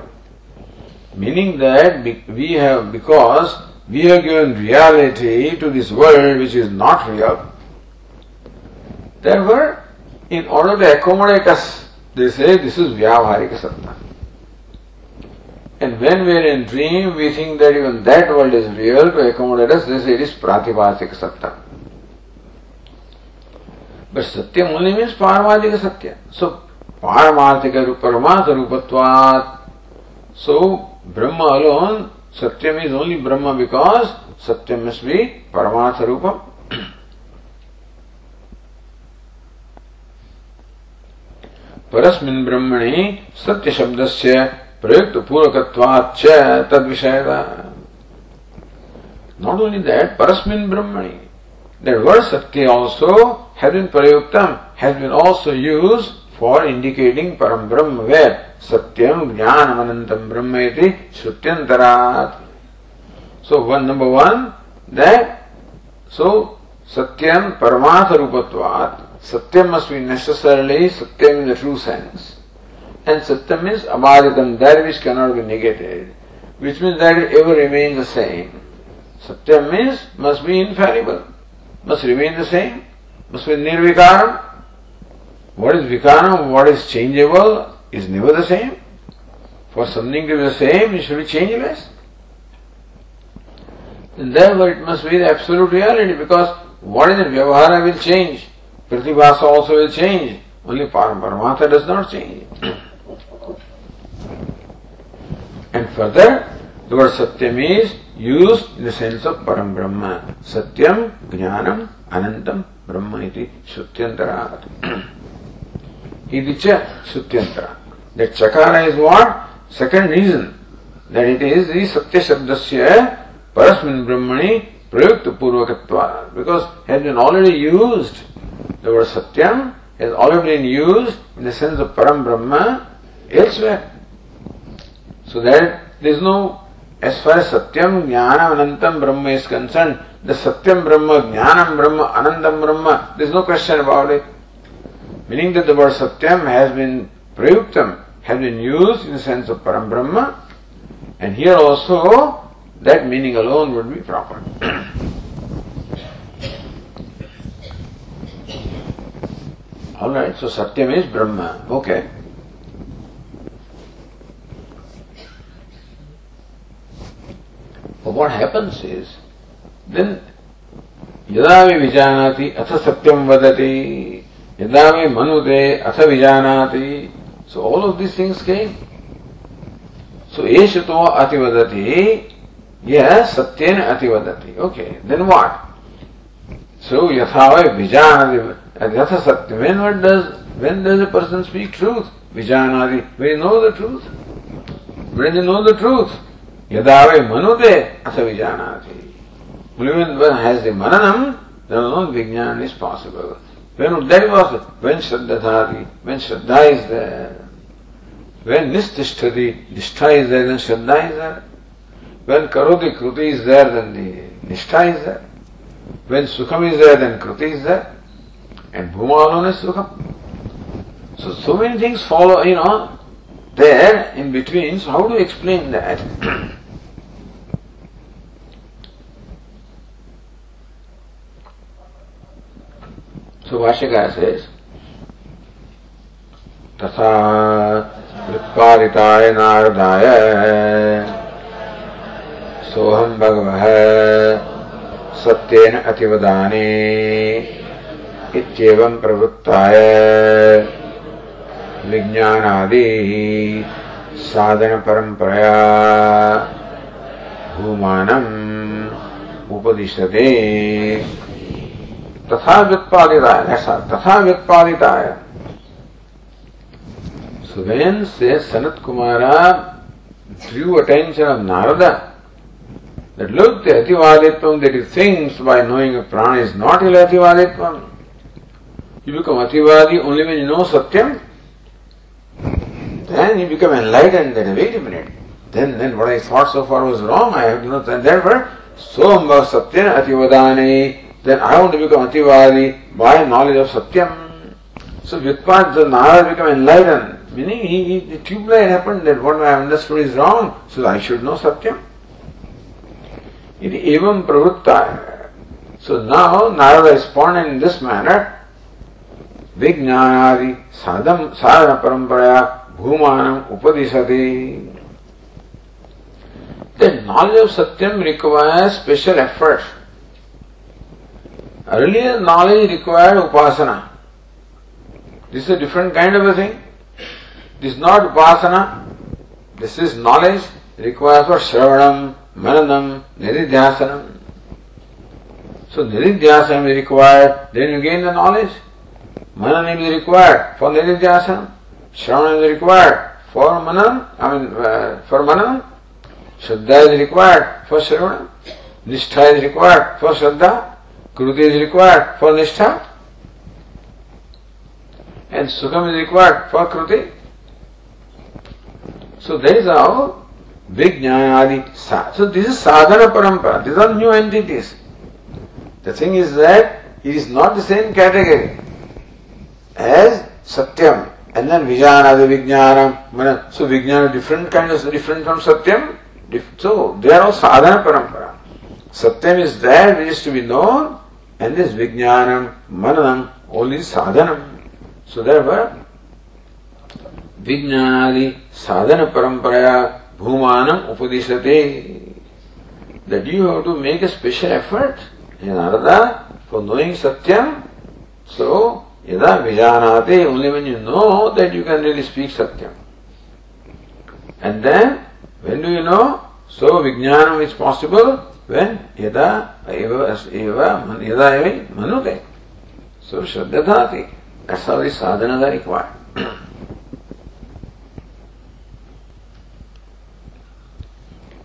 Meaning that we have, because we have given reality to this world which is not real, therefore, in order to accommodate us they say this is Vyavaharika Satta. And when we are in dream, we think that even that world is real to accommodate us, they say it is Pratibhasika Satta. But Satyam only means Paramadika Satya. So, Paramarthika Paramatha Rupatvat. So, Brahma alone, Satyam is only Brahma because Satyam must be Paramatha Rupam. परस्मिन् ब्रह्मणि सत्य शब्दस्य प्रयुक्त पूर्वकत्वाच्च तद विषयता not only that parasmin brahmani that word satya also has been prayuktam has been also used for indicating param Brahma वेद सत्यम ज्ञान अनंतम ब्रह्म इति so one number one so satyam परमार्थ रूपत्वात satyam must be necessarily satyam in the sense and satyam means अबाधितम that which can not be negated which means that ever remain the same satyam means must be invariable must remain the same must be nirvikaram What is vikaram? What is changeable? is never the same. For something to be the same, it should be changeless. And therefore it must be the absolute reality because what is in Vyavahara will change. Pratibhasa also will change. Only Paramatma does not change. and further, the word Satyam is used in the sense of Param Brahma. Satyam, Jnanam, Anantam, Brahma iti Shrutyantara. Iti cha Shutyantara. That Chakara is what? Second reason. That it is the Satya Shabdasya Parasmin Brahmani Prayukta Purvakatva. Because has been already used. The word Satyam has already been used in the sense of Param Brahma elsewhere. So that there is no, as far as Satyam, Jnanam, Anantam Brahma is concerned, the Satyam Brahma, Jnanam Brahma, Anandam Brahma, there is no question about it. Meaning that the word Satyam has been Prayuktam, has been used in the sense of Param Brahma, and here also that meaning alone would be proper. Alright, so Satyam is Brahma. Okay. But what happens is, then यदा वे विजानाति अथ सत्यम वदति यदा वे मनुते अथ विजानाति so all of this things came so एष तो अतिवदति यह सत्येन अतिवदति okay then what so यथा वे विजानाति यथा सत्य when what does when does a person speak truth विजानाति way know the truth when they know the truth यदा वे मनुते अथ विजानाति When one has the mananam, then alone Vijnana is possible. When that was when Shraddha when Shraddha is there, when Nistishtati, Nishtha is there, then Shraddha is there. When Karoti Kruti is there, then the Nishtha is there. When Sukham is there, then Kruti is there. And Bhuma alone is Sukham. So, so many things follow, you know, there in between. So how do you explain that? So Bhashikara says, तथा व्युत्पादिताय नारदाय। सोहम भगवः सत्येन अतिवदाने इत्येवं प्रवृत्ताय। विज्ञानादि साधन परंपरया उपदिशते। तथा व्युत्पादिताय ऐसा तथा व्युत्पादिताय So when says Sanat Kumara drew attention of Narada that look the Ativaditvam that he thinks by knowing a prana is not ill Ativaditvam. You become Ativadi only when you know Satyam. Then you become enlightened. Then wait a minute. Then then what I thought so far was wrong. I have to know. And therefore, Sombha Satyam Ativadani then I want to become Ativadi by knowledge of Satyam. So Vyutpat, the Narada become enlightened. Meaning he, he, the tube light happened that what I have understood is wrong, so I should know Satyam. It evam pravutta. So now Narada is born in this manner. Vijnanadi sadham sadhana paramparaya bhumanam upadisati. The knowledge of Satyam requires special effort. Earlier knowledge required upasana. This is a different kind of a thing. This is not upasana. This is knowledge required for shravanam, mananam, nididhyasanam. So nididhyasanam is required, then you gain the knowledge. Mananam is required for nididhyasanam. Shravanam is required for mananam, I mean uh, for mananam. Shraddha is required for shravanam. Nishtha is required for shraddha. Kruti is required for Nishtha and Sukham is required for Kruti. So that is how Vijnanadi So this is Sadhana Parampara. These are new entities. The thing is that it is not the same category as Satyam and then Vijanadi Vijnanam. So Vijnana different kind of different from Satyam. So they are all Sadhana Parampara. Satyam is that which is to be known and this Vijnanam, Mananam, all is sadhanam. So therefore, विज्ञानादि साधन परंपरा bhumanam upadishate. That you have to make a special effort in Narada for knowing Satyam. So, yada vijanate, only when you know that you can really speak Satyam. And then, when do you know? So, vijnanam is possible यदा एव एव यदा एव मनुते। सो श्रद्धाति कसावि साधना रिक्वा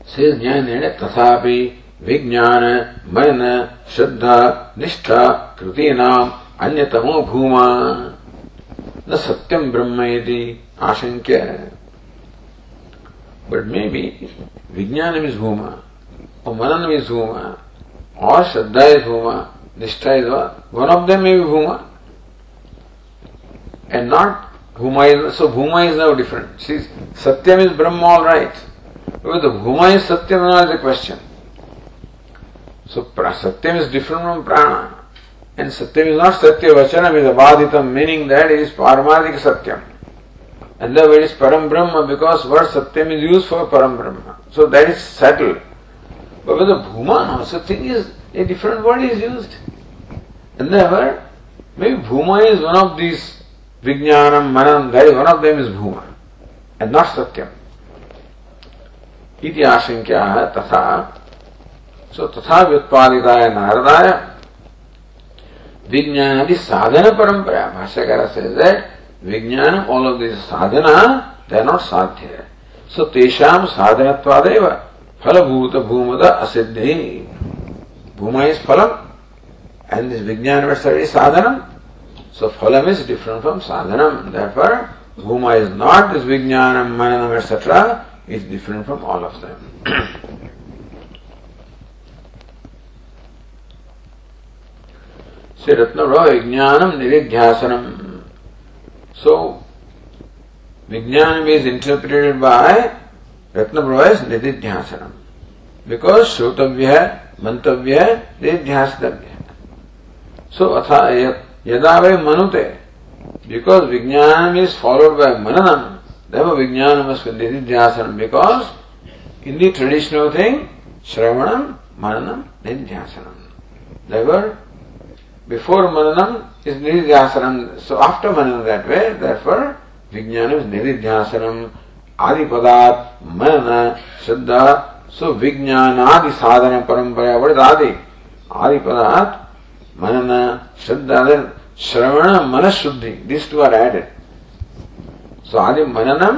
से ज्ञान तथा विज्ञान मन श्रद्धा, निष्ठा कृति अन्यतमो भूमा। न सत्यम ब्रह्म यदि आशंक्य but may be vijnana is bhuma. और मनन इज़ भूमा और shraddha bhuma nishtha is one of them may be bhuma and not bhuma is so bhuma is no different satyam is Brahma all right Because the Bhuma is Satyam now is a question. So Satyam is different from Prana. And Satyam is not Satya Vachanam, is Abaditam, meaning that it is Paramarthik Satyam. And the word is Param Brahma because word Satyam is used for Param Brahma. So that is settled. But with the Bhuma also thing is a different word is used. And therefore, maybe Bhuma is one of these Vijnanam, Manam, is one of them is Bhuma and not Satyam. इति आशंका है तथा सो तथा व्युत्पादिताय नारदाय विज्ञानादि साधन परंपरा भाष्यकार says that विज्ञान all of this sadhana they are not sadhya so tesham sadhanatvadev फलभूत भूमद असिद्धि। Bhoom is फलम एंड दिस विज्ञान साधनम सो फलम इज़ डिफरेंट फ्रॉम साधनम दर भूमा is not this vijnana mananam etcetera is different from all of them Shri Ratna विज्ञानम निरिध्यासनम सो विज्ञान is interpreted bye रत्न प्रवेश because श्रोतव्य है मंतव्य है निधिध्यासनव्य। सो अथा यदा वे मनुते because vijnana is followed by mananam Dev vijnana nididhyasanam because in the traditional thing shravanam, mananam nididhyasanam they were before mananam is nididhyasanam so after mananam that way there for विज्ञान is निधिध्यासनम। आदि पदार्थ, मन, श्रद्धा सुविज्ञान आदि साधन, परंपरा बड़े आदि आदि पदार्थ, मन, shraddha, shravana mana shuddhi this two are added so आदि mananam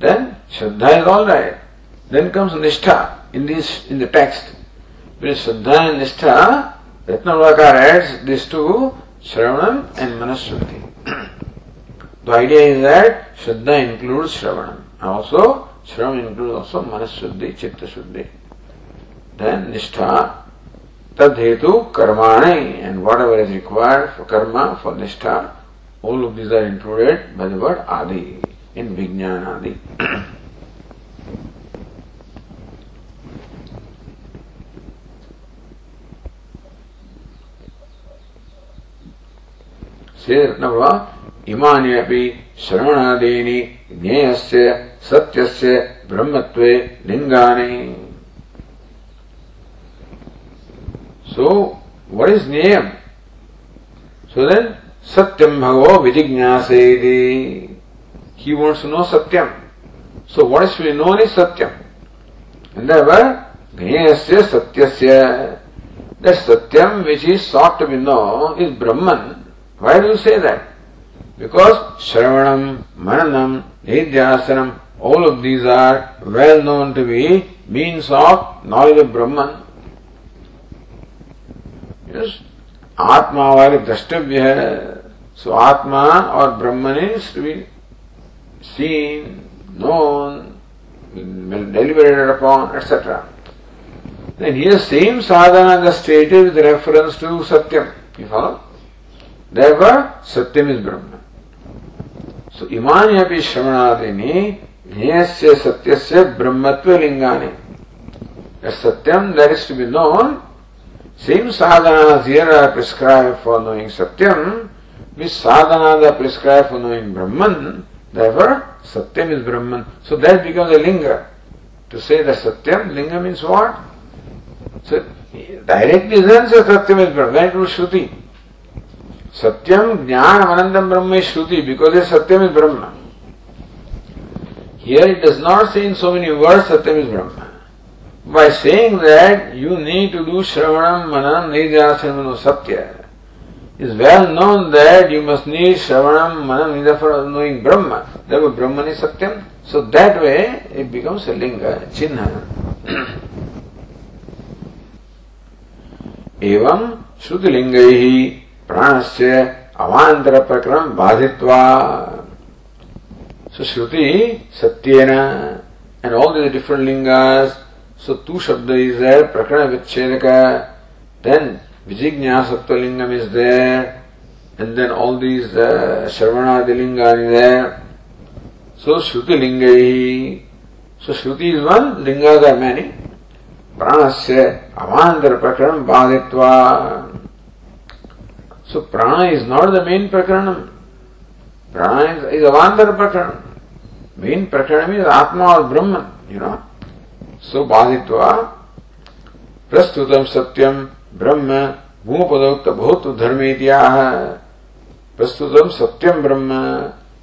then shraddha is all right then comes nishtha in this in the text shraddha and nishtha Ratna प्रकार adds this to shravanam and mana shuddhi the idea is that shraddha include shravanam. Also, Shravanam includes also Manasruddhi, Chitta Shuddhi. Then Nishtha, Tadhetu Karmani, and whatever is required for karma, for Nishtha, all of these are included by the word Adi in Vijnana Adi. श्रीरत्नवा इमानि अपि श्रवणादीनि ज्ञेयस्य सत्यस्य ब्रह्मत्वे लिङ्गानि So, what is Niyam? So then, Satyam Bhagavo Vijignasedi. He wants to know Satyam. So what is to be known is Satyam. And therefore, Gneyasya Satyasya. That Satyam which is sought to be known is Brahman. Why do you say that? Because Shravanam, Mananam, Nidhyasanam, all of these are well known to be means of knowledge of Brahman. Yes, आत्मा वाले द्रष्टव्य है so आत्मा और Brahman is to be scene known, deliberated upon, etc. Then here same sadhana is stated with reference to Satyam. You follow? Therefore, Satyam is Brahman. Imani api shravanadini jnayasya satyasya brahmatva lingani. A Satyam that is to be known Same sadhanas here are prescribed for knowing Satyam, which sadhanas are prescribed for knowing Brahman, Therefore, Satyam is Brahman. So that becomes a linga. To say that Satyam, linga means what? So directly doesn't say Satyam is Brahman. It was Shruti. सत्यम ज्ञान अनंतम ब्रह्म श्रुति because is सत्यम is Brahma. Here it does not see in so many word Satyam is Brahma. By saying that you need to do श्रवणम मनन निध्यासन सत्य। Is well known that you must need श्रवणम मनन निध फॉर नोइंग ब्रह्म। That ब्रह्म is Satyam so that way it becomes लिंग चिन्ह। एवं श्रुतिलिंग। प्राणस्य अवांतर प्रक्रम बाधित्वा सुश्रुति सत्येन and all the different लिंगास so to शब्द इज़ देयर प्रकरण विच्छेदक देन विजिज्ञासत्व लिंगम is there and then all these श्रवणादि लिंगान इज़ देयर सो श्रुति लिंग सो श्रुति इज़ वन लिंगा द मैनी प्राणस्य अवांतर प्रकरण बाधित So prana is not the main prakaranam. Prana is, is avandar prakaranam. Main prakaranam is Atma or Brahman, you know. So badhitva प्रस्तुतम सत्यम ब्रह्म भूमपदोक्त भौत धर्मेदिया प्रस्तुतम सत्यम ब्रह्म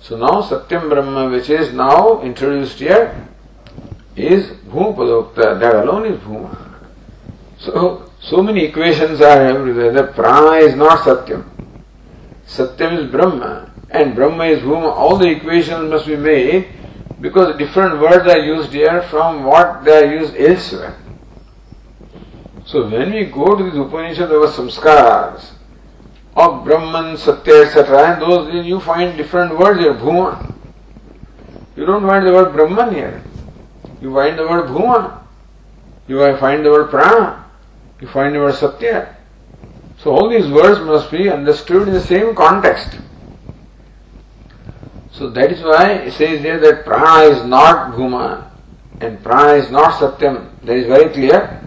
सो नाउ सत्यम ब्रह्म which is now introduced here is भूमपदोक्त that alone is Bhoom so so many equations are everywhere. The prana is not Satyam. Satyam is Brahma. And Brahma is Bhuma. All the equations must be made because different words are used here from what they are used elsewhere. So when we go to the Upanishad, were samskaras of Brahman, Satya, etc. And those you find different words here, Bhuma. You don't find the word Brahman here. You find the word Bhuma. You find the word Prana. You find the word Satya. So all these words must be understood in the same context. So that is why it says here that prana is not bhuma and prana is not satyam. That is very clear.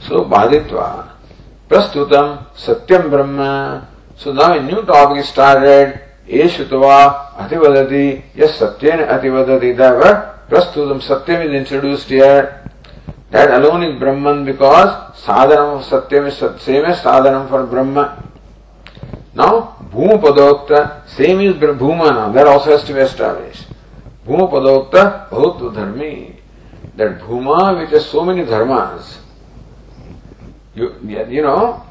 So baditva prastutam satyam brahma. So now a new topic is started. Eshutva ativadati yes satyena ativadati. Therefore prastutam satyam is introduced here. That alone is Brahman because sadhanam of satyam is same as sadhanam for Brahma. Now Bhuma Padokta, same is Bhuma now, that also has to be established. Bhuma Padokta, Bhut Dharmi. That Bhuma which has so many dharmas. You, you know,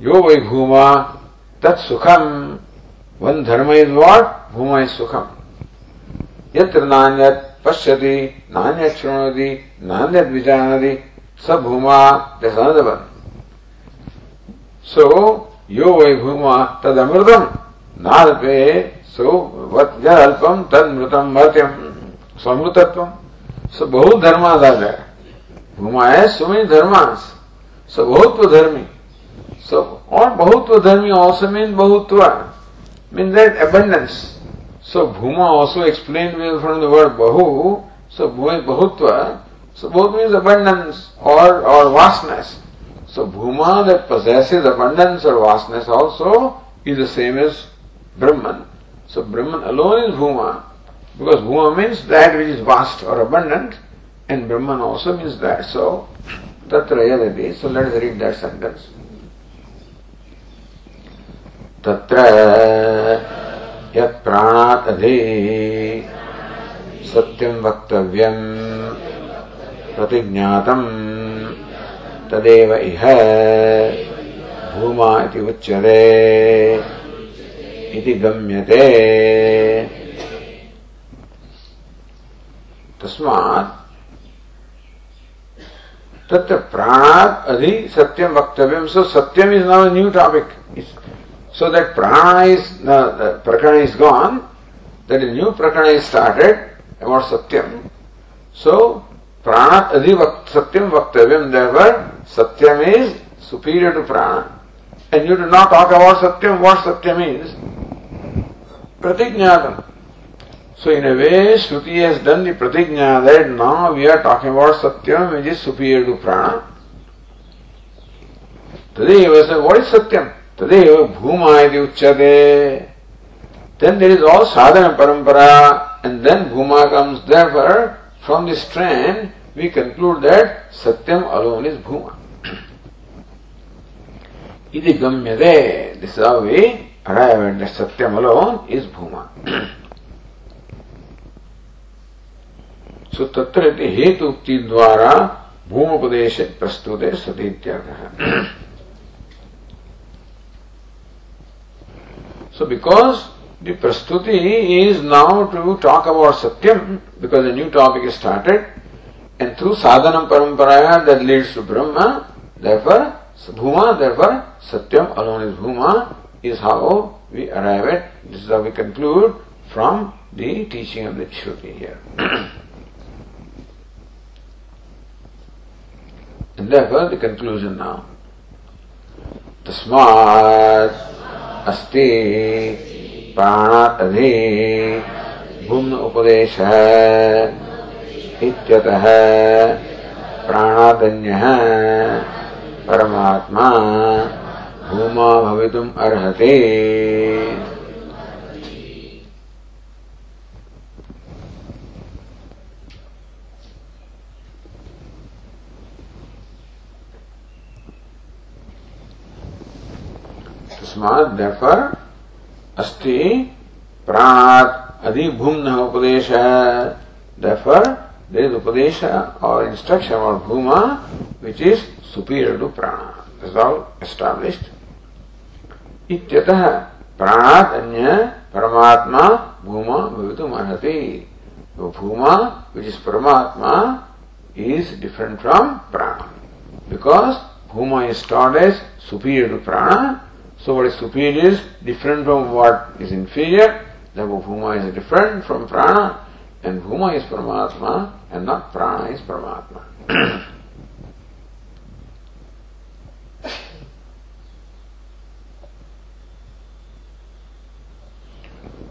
Yo Vai Bhuma, Tat Sukham. One dharma is what? Bhuma is Sukham. Yatra Nanyat पश्यति नान्य शृणोति नान्य नान्यद्विजानाति स भूमा दशानवन् सो, यो वै भूमा तदमृतम्। नाल्पे सो वत्यल्पम् तदमृतम् मर्त्यम्। स्वमृतत्वम् सो बहुत धर्मास आ भूमा है सो मेनी धर्मास। सो बहुत्व धर्मी सो और बहुत्व धर्मी also mean बहुत्व। Mean that abundance so bhuma also explained from the word bahu so bahutva so both means abundance or or vastness So Bhuma that possesses abundance or vastness also is the same as Brahman. So Brahman alone is Bhuma. Because Bhuma means that which is vast or abundant and Brahman also means that. So Tatra Yadati. So let us read that sentence. तत्र यत्प्राणात् अधि सत्यं वक्तव्यम् प्रतिज्ञातम् तदेव इह भूमा इति उच्यते इति गम्यते। तस्मात् तत्र प्राणात् अधि सत्यम वक्तव्यम so Satyam is now new topic So that prana is, uh, prakana is gone, that a new prakana is started about satyam. So, prana adhi satyam vaktavyam, therefore, satyam is superior to prana. And you do not talk about satyam, what satyam is. Pratignatam. So in a way, Shruti has done the pratigna that now we are talking about Satyam which is superior to prana. Today he was saying, what is Satyam? तदेव भूमा यदि उच्चते then there is all साधन परंपरा and then भूमा comes therefore from this we conclude that Satyam alone is भूमा इति गम्यते this is how we arrive at that भूमा सो तत्र इति हेतु उक्ति द्वारा भूमोपदेश प्रस्तुत है So because the Prastuti is now to talk about Satyam, because a new topic is started, and through Sadhanam Paramparaya that leads to Brahma, therefore Bhuma, therefore Satyam alone is Bhuma, is how we arrive at, this is how we conclude from the teaching of the Shruti here. and therefore the conclusion now. तस्मात् अस्ति प्राणातधि भूम्न उपदेशः इत्यतः प्राणादन्यः परमात्मा भूमा भवितुम् अर्हति। तस्मात् देफर अस्ति प्राणात् अधि न उपदेश देयरफॉर there is उपदेश or instruction about bhuma which is superior to prana. This is all established. इत्यतः प्राणात् अन्य परमात्मा भूमा भवितुम् अर्हति भूमा विच इज़ परमात्मा इज़ डिफरेंट फ्रॉम प्राण बिकॉज़ भूमा is taught as superior to प्राण So what is superior is different from what is inferior. Therefore Bhuma is different from Prana and Bhuma is Paramatma and not Prana is Paramatma.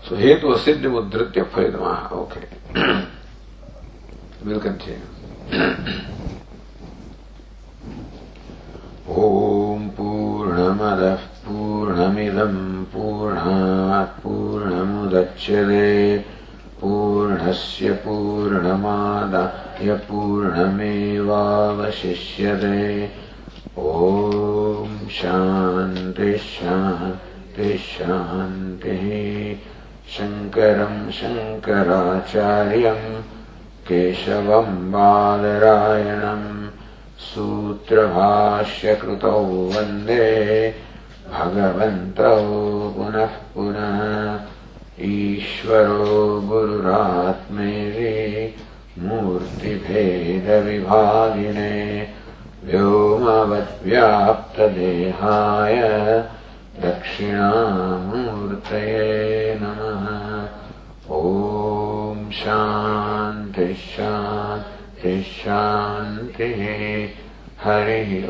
so Hetu Siddhi Mudritya Phaidamaha. Okay. we'll continue. ॐ पूर्णमदः पूर्णमिदम् पूर्णात् पूर्णमुदच्यते पूर्णस्य पूर्णमादाय पूर्णमेवावशिष्यते ॐ शान्तिः शान्तिः शान्तिः। शङ्करम् शङ्कराचार्यम् केशवम् बादरायणम् सूत्रभाष्यकृतौ वन्दे भगवन्तौ पुनः पुनः ईश्वरो गुरुरात्मेति मूर्तिभेदविभागिने व्योमवद्व्याप्तदेहाय दक्षिणामूर्तये नमः। ॐ शान्तिः शान्तिः शान्तिः। हरिः